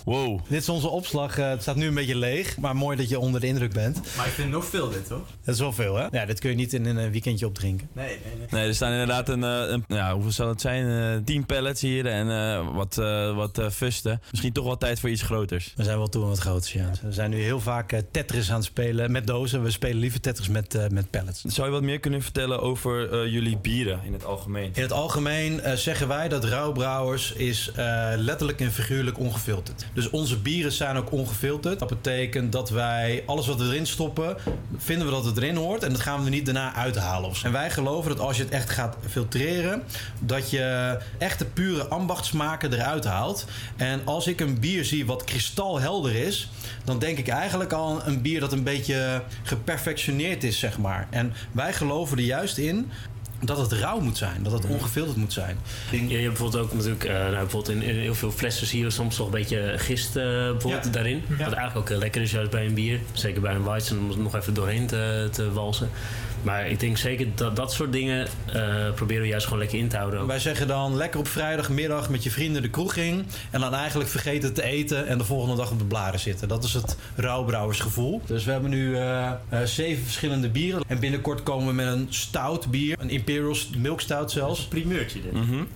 Wow. Dit is onze opslag. eh, het staat nu een beetje leeg. Maar mooi dat je onder de indruk bent. Maar ik vind nog veel dit, hoor. Dat is wel veel, hè? Ja, dit kun je niet in een weekendje opdrinken. Nee, nee, nee. Nee, er staan inderdaad een, eh, een ja, hoeveel zal het zijn? Eh 10 pallets hier en eh, wat, eh wat eh, fusten. Misschien toch wel tijd voor iets groters. We zijn wel toe aan wat groters, ja. We zijn nu heel vaak eh, Tetris aan het spelen met dozen. We spelen liever Tetris met, eh, met pallets. Zou je wat meer kunnen vertellen over eh, jullie bieren in het algemeen? In het algemeen eh, zeggen wij dat Rauwbrouwers is eh, letterlijk en figuurlijk ongefilterd. Dus onze bieren zijn ook ongefilterd. Dat betekent dat wij alles wat we erin stoppen, vinden we dat het erin hoort. En dat gaan we er niet daarna uithalen. En wij geloven dat als je het echt gaat filtreren, dat je echte pure ambachtsmaken eruit haalt. En als ik een bier zie wat kristalhelder is, dan denk ik eigenlijk al een bier dat een beetje geperfectioneerd is, zeg maar. En wij geloven er juist in dat het rauw moet zijn, dat het ongefilterd moet zijn. Ja, je hebt bijvoorbeeld ook natuurlijk, eh, nou, bijvoorbeeld in, in heel veel flessen zie je soms nog een beetje gist eh, bijvoorbeeld Ja. daarin. Ja. Wat eigenlijk ook heel lekker is juist bij een bier. Zeker bij een Weizen om er nog even doorheen te, te walsen. Maar ik denk zeker dat dat soort dingen eh, proberen we juist gewoon lekker in te houden. Wij zeggen dan lekker op vrijdagmiddag met je vrienden de kroeg in. En dan eigenlijk vergeten te eten en de volgende dag op de blaren zitten. Dat is het rouwbrouwersgevoel. Dus we hebben nu eh, eh, zeven verschillende bieren. En binnenkort komen we met een stout bier. Een Imperial Milk Stout zelfs. Een primeurtje dit.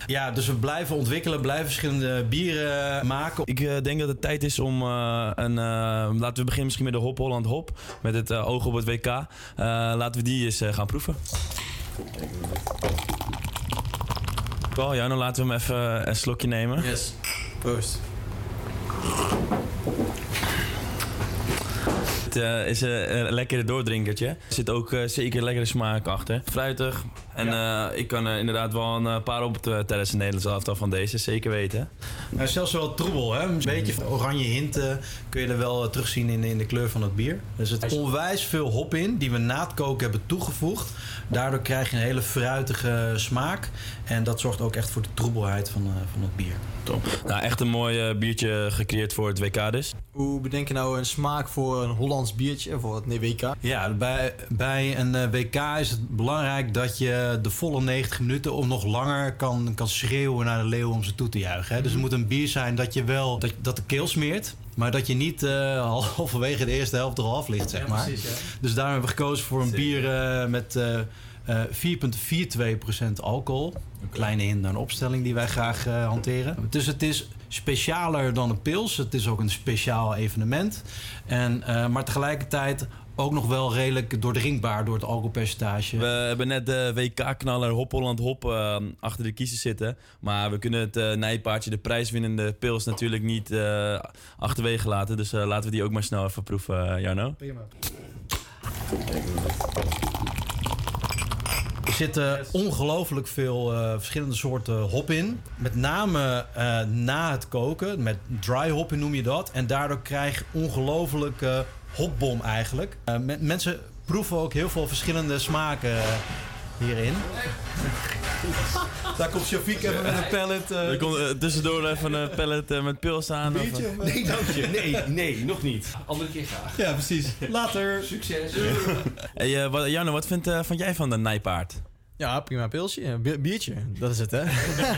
Ja, dus we blijven ontwikkelen, blijven verschillende bieren maken. Ik eh, denk dat het tijd is om eh, een. eh, laten we beginnen misschien met de Hop Holland Hop. Met het oog op het WK. Eh, laten we die eens eh, gaan proeven. Wel, ja, dan laten we hem even een slokje nemen. Yes. Proost. Het eh, is eh, een lekkere doordrinkertje. Er zit ook eh, zeker lekkere smaak achter. Fruitig. En eh, ik kan er inderdaad wel een eh, paar op tijdens de Nederlandse elftal van deze, zeker weten. Is zelfs wel troebel, hè? Een beetje oranje hinten kun je er wel eh, terugzien in, in de kleur van het bier. Er zit onwijs veel hop in, die we na het koken hebben toegevoegd. Daardoor krijg je een hele fruitige smaak. En dat zorgt ook echt voor de troebelheid van, eh, van het bier. Top. Nou, echt een mooi eh, biertje gecreëerd voor het WK dus. Hoe bedenk je nou een smaak voor een Hollands biertje voor het WK? Ja, bij, bij een eh, WK is het belangrijk dat je de volle 90 minuten of nog langer kan, kan schreeuwen naar de leeuw om ze toe te juichen. Hè? Dus het moet een bier zijn dat je wel dat, dat de keel smeert. Maar dat je niet eh, halverwege de eerste helft er al af ligt, zeg Ja, maar. precies, ja. Dus daarom hebben we gekozen voor een bier eh, met eh, eh 4,42% alcohol. Een kleine hint naar een opstelling die wij graag eh, hanteren. Dus het is specialer dan een pils. Het is ook een speciaal evenement. En, eh, maar tegelijkertijd ook nog wel redelijk doordrinkbaar door het alcoholpercentage. We hebben net de WK-knaller Hop Holland Hop eh, achter de kiezer zitten. Maar we kunnen het eh, nijpaardje, de prijswinnende pils, natuurlijk niet eh, achterwege laten. Dus eh, laten we die ook maar snel even proeven, Jarno. Er zitten ongelooflijk veel eh, verschillende soorten hop in. Met name eh, na het koken, met dry hopping noem je dat. En daardoor krijg je ongelooflijke hopbom eigenlijk. Eh, me- mensen proeven ook heel veel verschillende smaken hierin. Daar komt Shafiq even met een pallet. eh, Er komt eh, tussendoor even een pallet met pils aan. of, Nee, dank je. Nee, nee, nog niet. Andere keer graag. Ja, precies. Later. Succes. Hey, eh, wat, eh, vond jij van de nijpaard? Ja, prima pilsje. Biertje, dat is het, hè?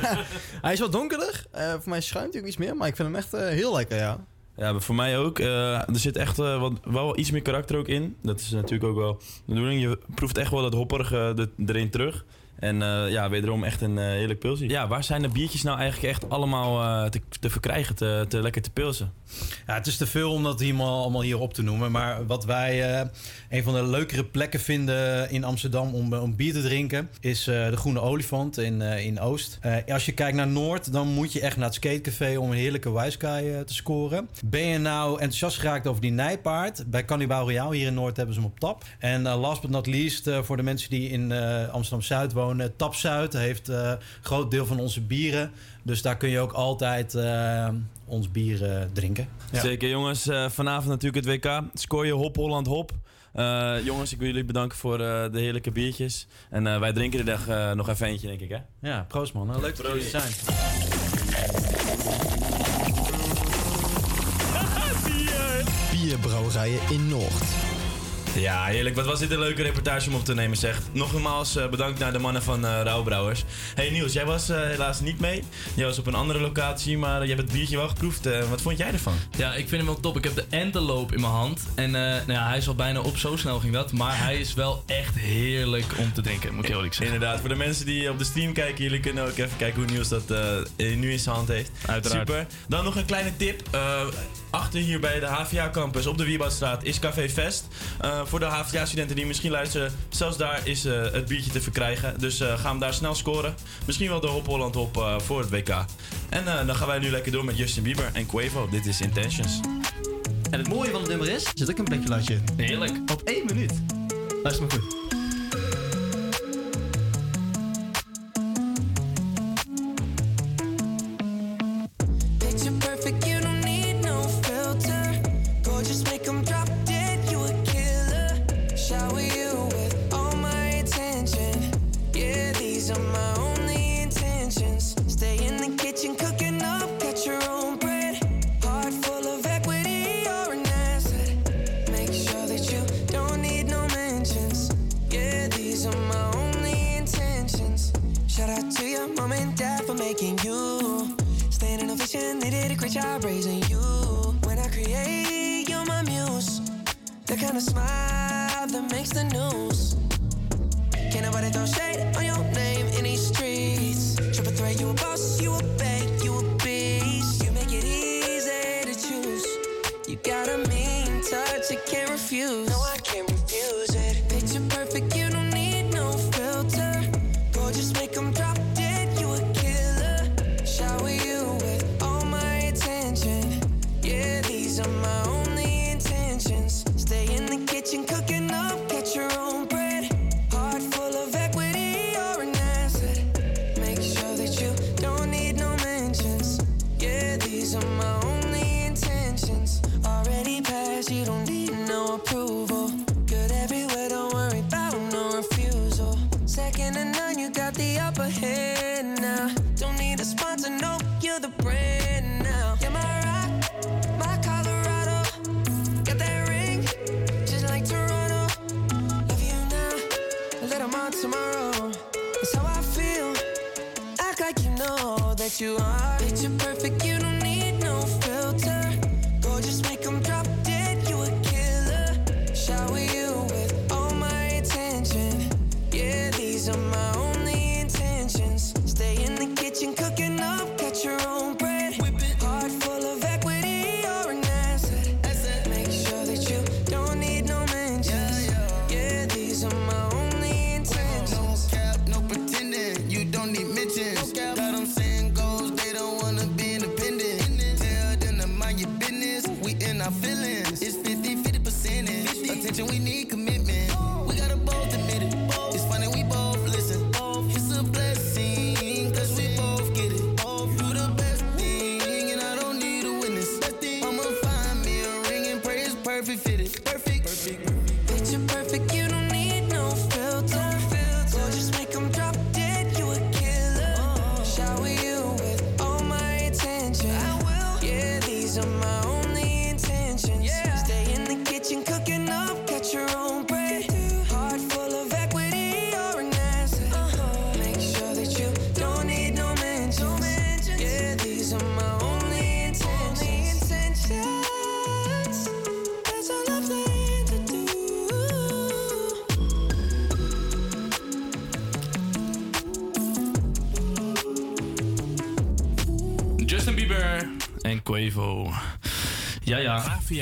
hij is wat donkerder. Eh, voor mij schuimt hij ook iets meer, maar ik vind hem echt heel lekker, ja. Ja, voor mij ook. Eh, er zit echt eh, wat, wel iets meer karakter ook in. Dat is natuurlijk ook wel de bedoeling. Je proeft echt wel dat hopperige er- erin terug. En eh, ja, wederom echt een eh, heerlijk pilsje. Ja, waar zijn de biertjes nou eigenlijk echt allemaal eh, te, te verkrijgen, te, te lekker te pilsen? Ja, het is te veel om dat helemaal, allemaal hier op te noemen. Maar wat wij eh, een van de leukere plekken vinden in Amsterdam om, om bier te drinken... is eh, de Groene Olifant in, eh, in Oost. Eh, als je kijkt naar Noord, dan moet je echt naar het skatecafé... om een heerlijke wijskai eh, te scoren. Ben je nou enthousiast geraakt over die nijpaard? Bij Cannibal Royale hier in Noord hebben ze hem op tap. En last but not least, eh, voor de mensen die in eh, Amsterdam-Zuid wonen... gewoon eh, Tapzuid. Heeft eh, een groot deel van onze bieren. Dus daar kun je ook altijd eh, ons bier eh, drinken. Ja. Zeker jongens, Eh, vanavond natuurlijk het WK. Scoor je Hop Holland Hop. Eh, jongens, ik wil jullie bedanken voor eh, de heerlijke biertjes. En eh, wij drinken de dag nog even eentje, denk ik, hè? Ja, proost man. Nou, Leuk dat jullie zijn. Bierbrouwerijen in Noord. Ja, heerlijk. Wat was dit een leuke reportage om op te nemen, zeg. Nogmaals eh, bedankt naar de mannen van eh Rauwbrouwers. Hey Niels, jij was eh, helaas niet mee. Jij was op een andere locatie, maar je hebt het biertje wel geproefd. Wat vond jij ervan? Ja, ik vind hem wel top. Ik heb de Antelope in mijn hand. En nou ja, hij is al bijna op, zo snel ging dat. Maar hij is wel echt heerlijk om te drinken, moet ik heel eerlijk zeggen. Inderdaad, voor de mensen die op de stream kijken, jullie kunnen ook even kijken hoe Niels dat nu in zijn hand heeft. Uiteraard. Super. Dan nog een kleine tip. Achter hier bij de HVA campus op de Wieboudstraat is Café Fest. Eh, voor de HVA-studenten die misschien luisteren, zelfs daar is eh, het biertje te verkrijgen. Dus eh, ga hem daar snel scoren. Misschien wel de Hop Holland op voor het WK. En dan gaan wij nu lekker door met Justin Bieber en Quavo. Dit is Intentions. En het mooie van het nummer is, zit ook een plekgeluidje in. Heerlijk. Op één minuut. Luister maar goed. somehow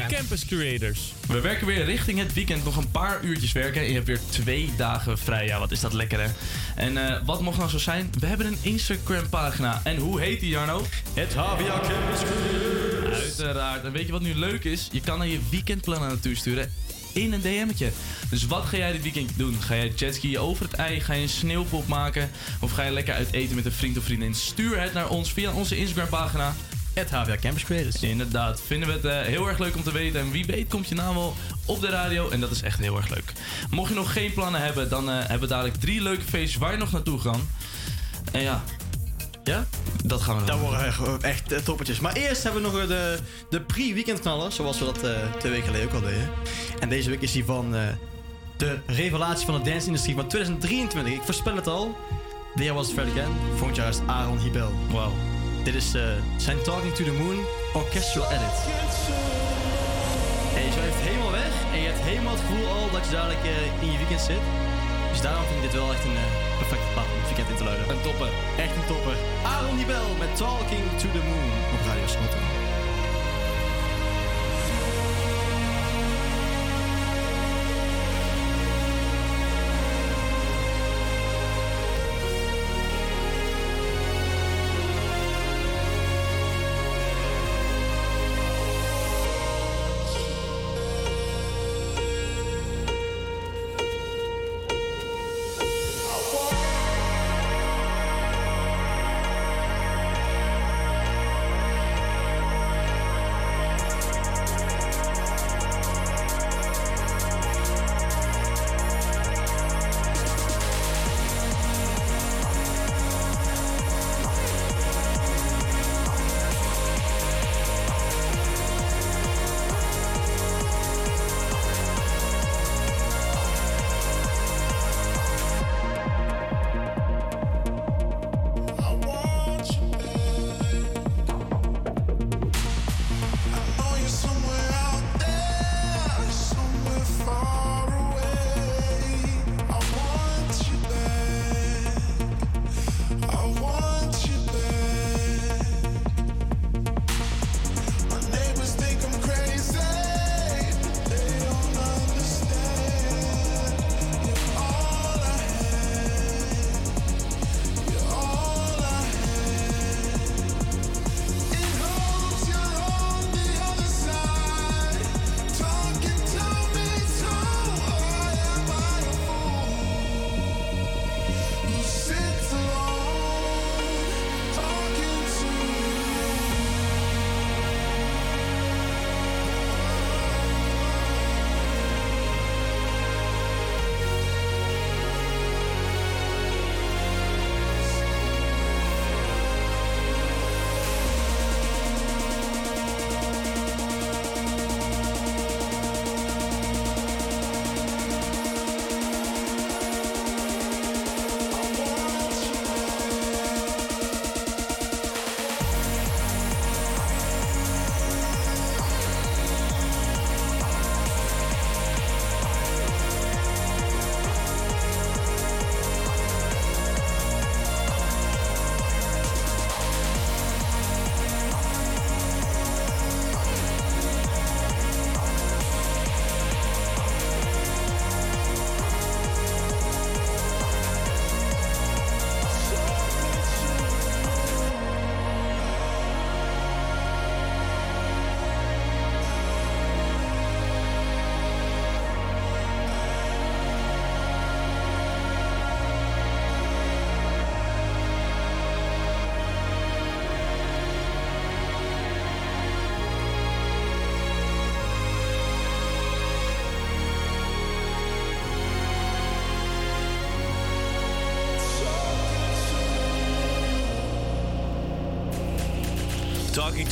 ja. Campus Creators. We werken weer richting het weekend. Nog een paar uurtjes werken. En je hebt weer twee dagen vrij. Ja, wat is dat lekker, hè? En eh, wat mocht nou zo zijn? We hebben een Instagram-pagina. En hoe heet die, Jarno? Het HVA Campus Creators. Uiteraard. En weet je wat nu leuk is? Je kan er je weekendplannen naartoe sturen. in een DM'tje. Dus wat ga jij dit weekend doen? Ga jij jetskiën over het ei? Ga je een sneeuwpop maken? Of ga je lekker uit eten met een vriend of vriendin? Stuur het naar ons via onze Instagram pagina. Het HVA Campus Creators. Inderdaad, vinden we het eh, heel erg leuk om te weten. En wie weet komt je naam wel op de radio. En dat is echt heel erg leuk. Mocht je nog geen plannen hebben, dan eh, hebben we dadelijk drie leuke feestjes waar je nog naartoe kan. En ja, Ja? dat gaan we Dat worden echt, echt toppertjes. Maar eerst hebben we nog de, de pre-weekendknaller, zoals we dat eh, twee weken geleden ook al deden. En deze week is die van eh, de revelatie van de dance-industrie van 2023. Ik voorspel het al. Year Was Fred Again. Volgend jaar is Aaron Hibel. Wauw. Dit is eh, zijn Talking to the Moon Orchestral Edit. En je heeft helemaal weg en je hebt helemaal het gevoel al dat je dadelijk eh, in je weekend zit. Dus daarom vind ik dit wel echt een eh, perfecte plaat om het weekend in te luiden. Een topper. Echt een topper. Aaron Hibel met Talking to the Moon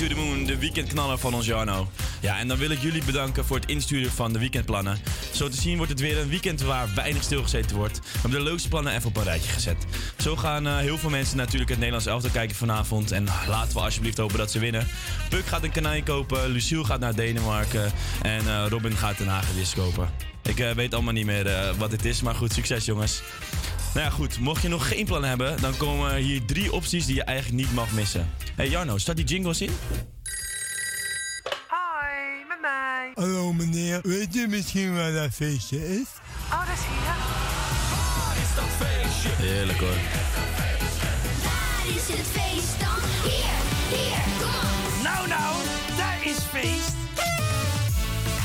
to the Moon, de weekendknaller van ons Jarno. Ja, en dan wil ik jullie bedanken voor het insturen van de weekendplannen. Zo te zien wordt het weer een weekend waar weinig stilgezeten wordt. We hebben de leukste plannen even op een rijtje gezet. Zo gaan eh, heel veel mensen natuurlijk het Nederlands elftal kijken vanavond. En laten we alsjeblieft hopen dat ze winnen. Puk gaat een kanij kopen, Luciel gaat naar Denemarken en eh, Robin gaat een hagedis kopen. Ik eh, weet allemaal niet meer wat dit is, maar goed, succes jongens. Nou ja, goed. Mocht je nog geen plan hebben, dan komen hier drie opties die je eigenlijk niet mag missen. Hey Jarno, start die jingles in? Hoi, met mij. Hallo meneer, weet u misschien waar dat feestje is? Oh, dat is hier. is dat feestje? Heerlijk hoor. Waar is het feest dan? Hier, hier, kom op. Nou, nou, daar is feest.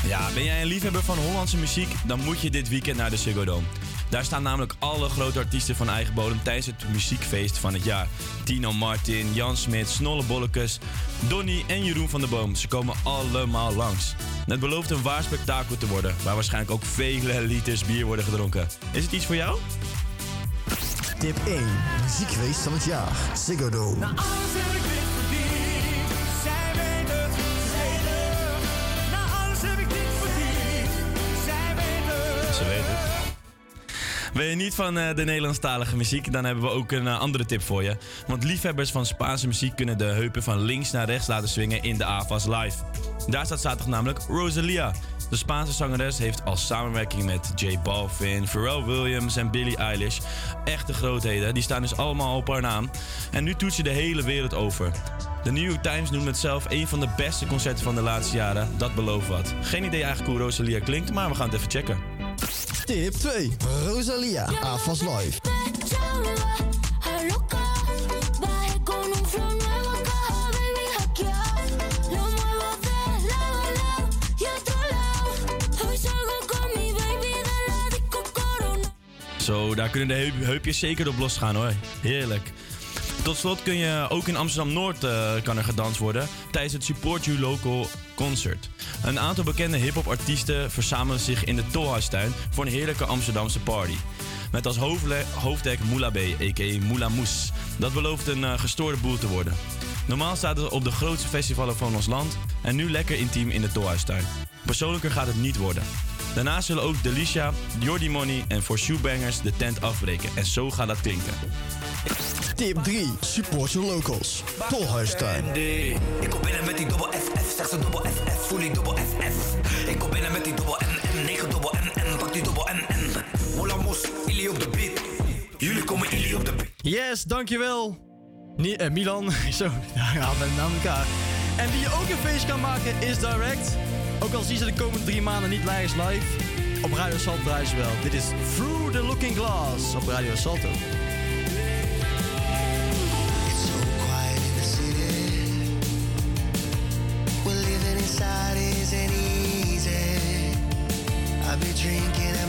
Ja, Ja, ben jij een liefhebber van Hollandse muziek? Dan moet je dit weekend naar de Ziggo Dome. Daar staan namelijk alle grote artiesten van eigen bodem tijdens het muziekfeest van het jaar. Tino Martin, Jan Smit, Snolle Bollekes, Donny en Jeroen van der Boom. Ze komen allemaal langs. Het belooft een waar spektakel te worden, waar waarschijnlijk ook vele liters bier worden gedronken. Is het iets voor jou? Tip 1. Muziekfeest van het jaar. Ziggo Dome. Ben je niet van eh, de Nederlandstalige muziek, dan hebben we ook een eh, andere tip voor je. Want liefhebbers van Spaanse muziek kunnen de heupen van links naar rechts laten swingen in de AFAS Live. Daar staat zaterdag namelijk Rosalia. De Spaanse zangeres heeft als samenwerking met J Balvin, Pharrell Williams en Billie Eilish echte grootheden. Die staan dus allemaal op haar naam. En nu toert ze de hele wereld over. De New York Times noemt het zelf een van de beste concerten van de laatste jaren. Dat belooft wat. Geen idee eigenlijk hoe Rosalia klinkt, maar we gaan het even checken. Tip 2. Rosalia. AFAS Live. Zo, daar kunnen de heup- heupjes zeker op losgaan hoor. Heerlijk. Tot slot kun je ook in Amsterdam-Noord eh, kan er gedanst worden tijdens het Support You Local Concert. Een aantal bekende hip-hop artiesten verzamelen zich in de Tolhuistuin voor een heerlijke Amsterdamse party. Met als hoofdek Moula B, a.k.a. Moula Moes. Dat belooft een eh, gestoorde boel te worden. Normaal staat het op de grootste festivalen van ons land en nu lekker intiem in de Tolhuistuin. Persoonlijker gaat het niet worden. Daarnaast zullen ook Delicia, Jordi Money en For Shoebangers de tent afbreken. En zo gaat dat klinken. Tip 3. Support your locals. Tolhuistuin. Ik kom binnen met die dubbel FF, zeg ze dubbel FF, voel die dubbel FF. Ik kom binnen met die dubbel NN, 9 dubbel NN, pak die dubbel NN. Moula Mos, Illy op de beat. Jullie komen Illy op de beat. Yes, dankjewel. Ni eh, Milan. Zo, ja, ja, met aan elkaar. En wie je ook een feest kan maken is Direct. Ook al zien ze de komende drie maanden niet live live. Op Radio Salto draaien ze wel. Dit is Through the Looking Glass op Radio Salto. inside drinking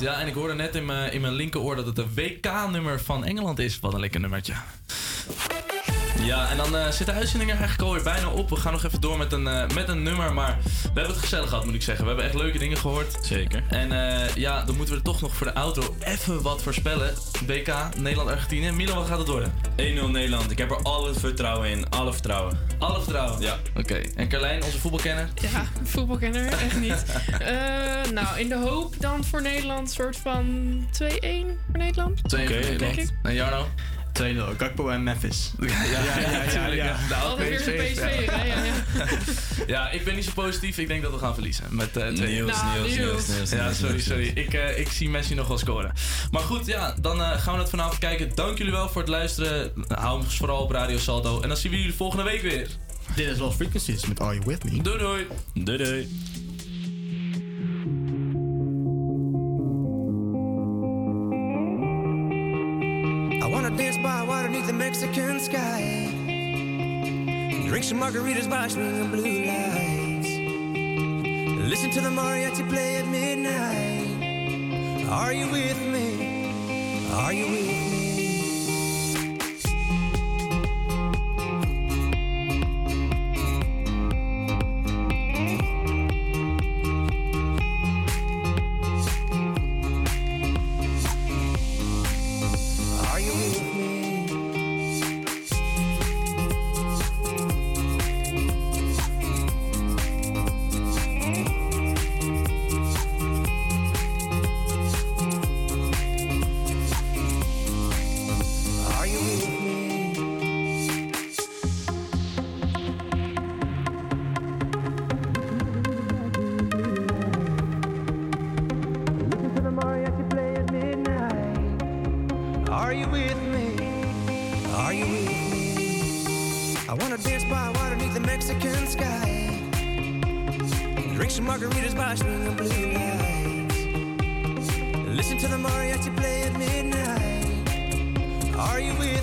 Ja, en ik hoorde net in mijn, in mijn linkeroor dat het een WK-nummer van Engeland is. Wat een lekker nummertje. Ja, en dan eh, zit de uitzending er eigenlijk alweer bijna op. We gaan nog even door met een, eh, met een nummer. Maar we hebben het gezellig gehad, moet ik zeggen. We hebben echt leuke dingen gehoord. Zeker. En eh, ja, dan moeten we er toch nog voor de auto even wat voorspellen. WK, Nederland-Argentinië. Milan, wat gaat het worden? 1-0 Nederland. Ik heb er alle vertrouwen in. Alle vertrouwen. Alle vertrouwen? Ja. Oké. En Carlijn, onze voetbalkenner? Ja, voetbalkenner, echt niet. Eh, nou, in de hoop dan voor Nederland, soort van 2-1 voor Nederland. 2 Denk Nederland. ik. En Jarno? 2-0, Gakpo en Memphis. Ja, ja, ja. ja, ja. Nou, Altijd weer PSV? Ja, ja. Ja, ik ben niet zo positief. Ik denk dat we gaan verliezen. Met eh twee. Niels, Niels, Niels, Niels, Ja, sorry, sorry. Ik, eh, ik zie Messi nog wel scoren. Maar goed, ja, dan eh, gaan we het vanavond kijken. Dank jullie wel voor het luisteren. Hou ons vooral op Radio Salto. En dan zien we jullie volgende week weer. Dit is Lost Frequencies met Are You With Me? Doei doei. Doei doei. I wanna dance by water beneath the Mexican sky. Drink some margaritas by swinging blue lights. Listen to the mariachi play at midnight. Are you with me? Are you with me? To the mariachi play at midnight. Are you with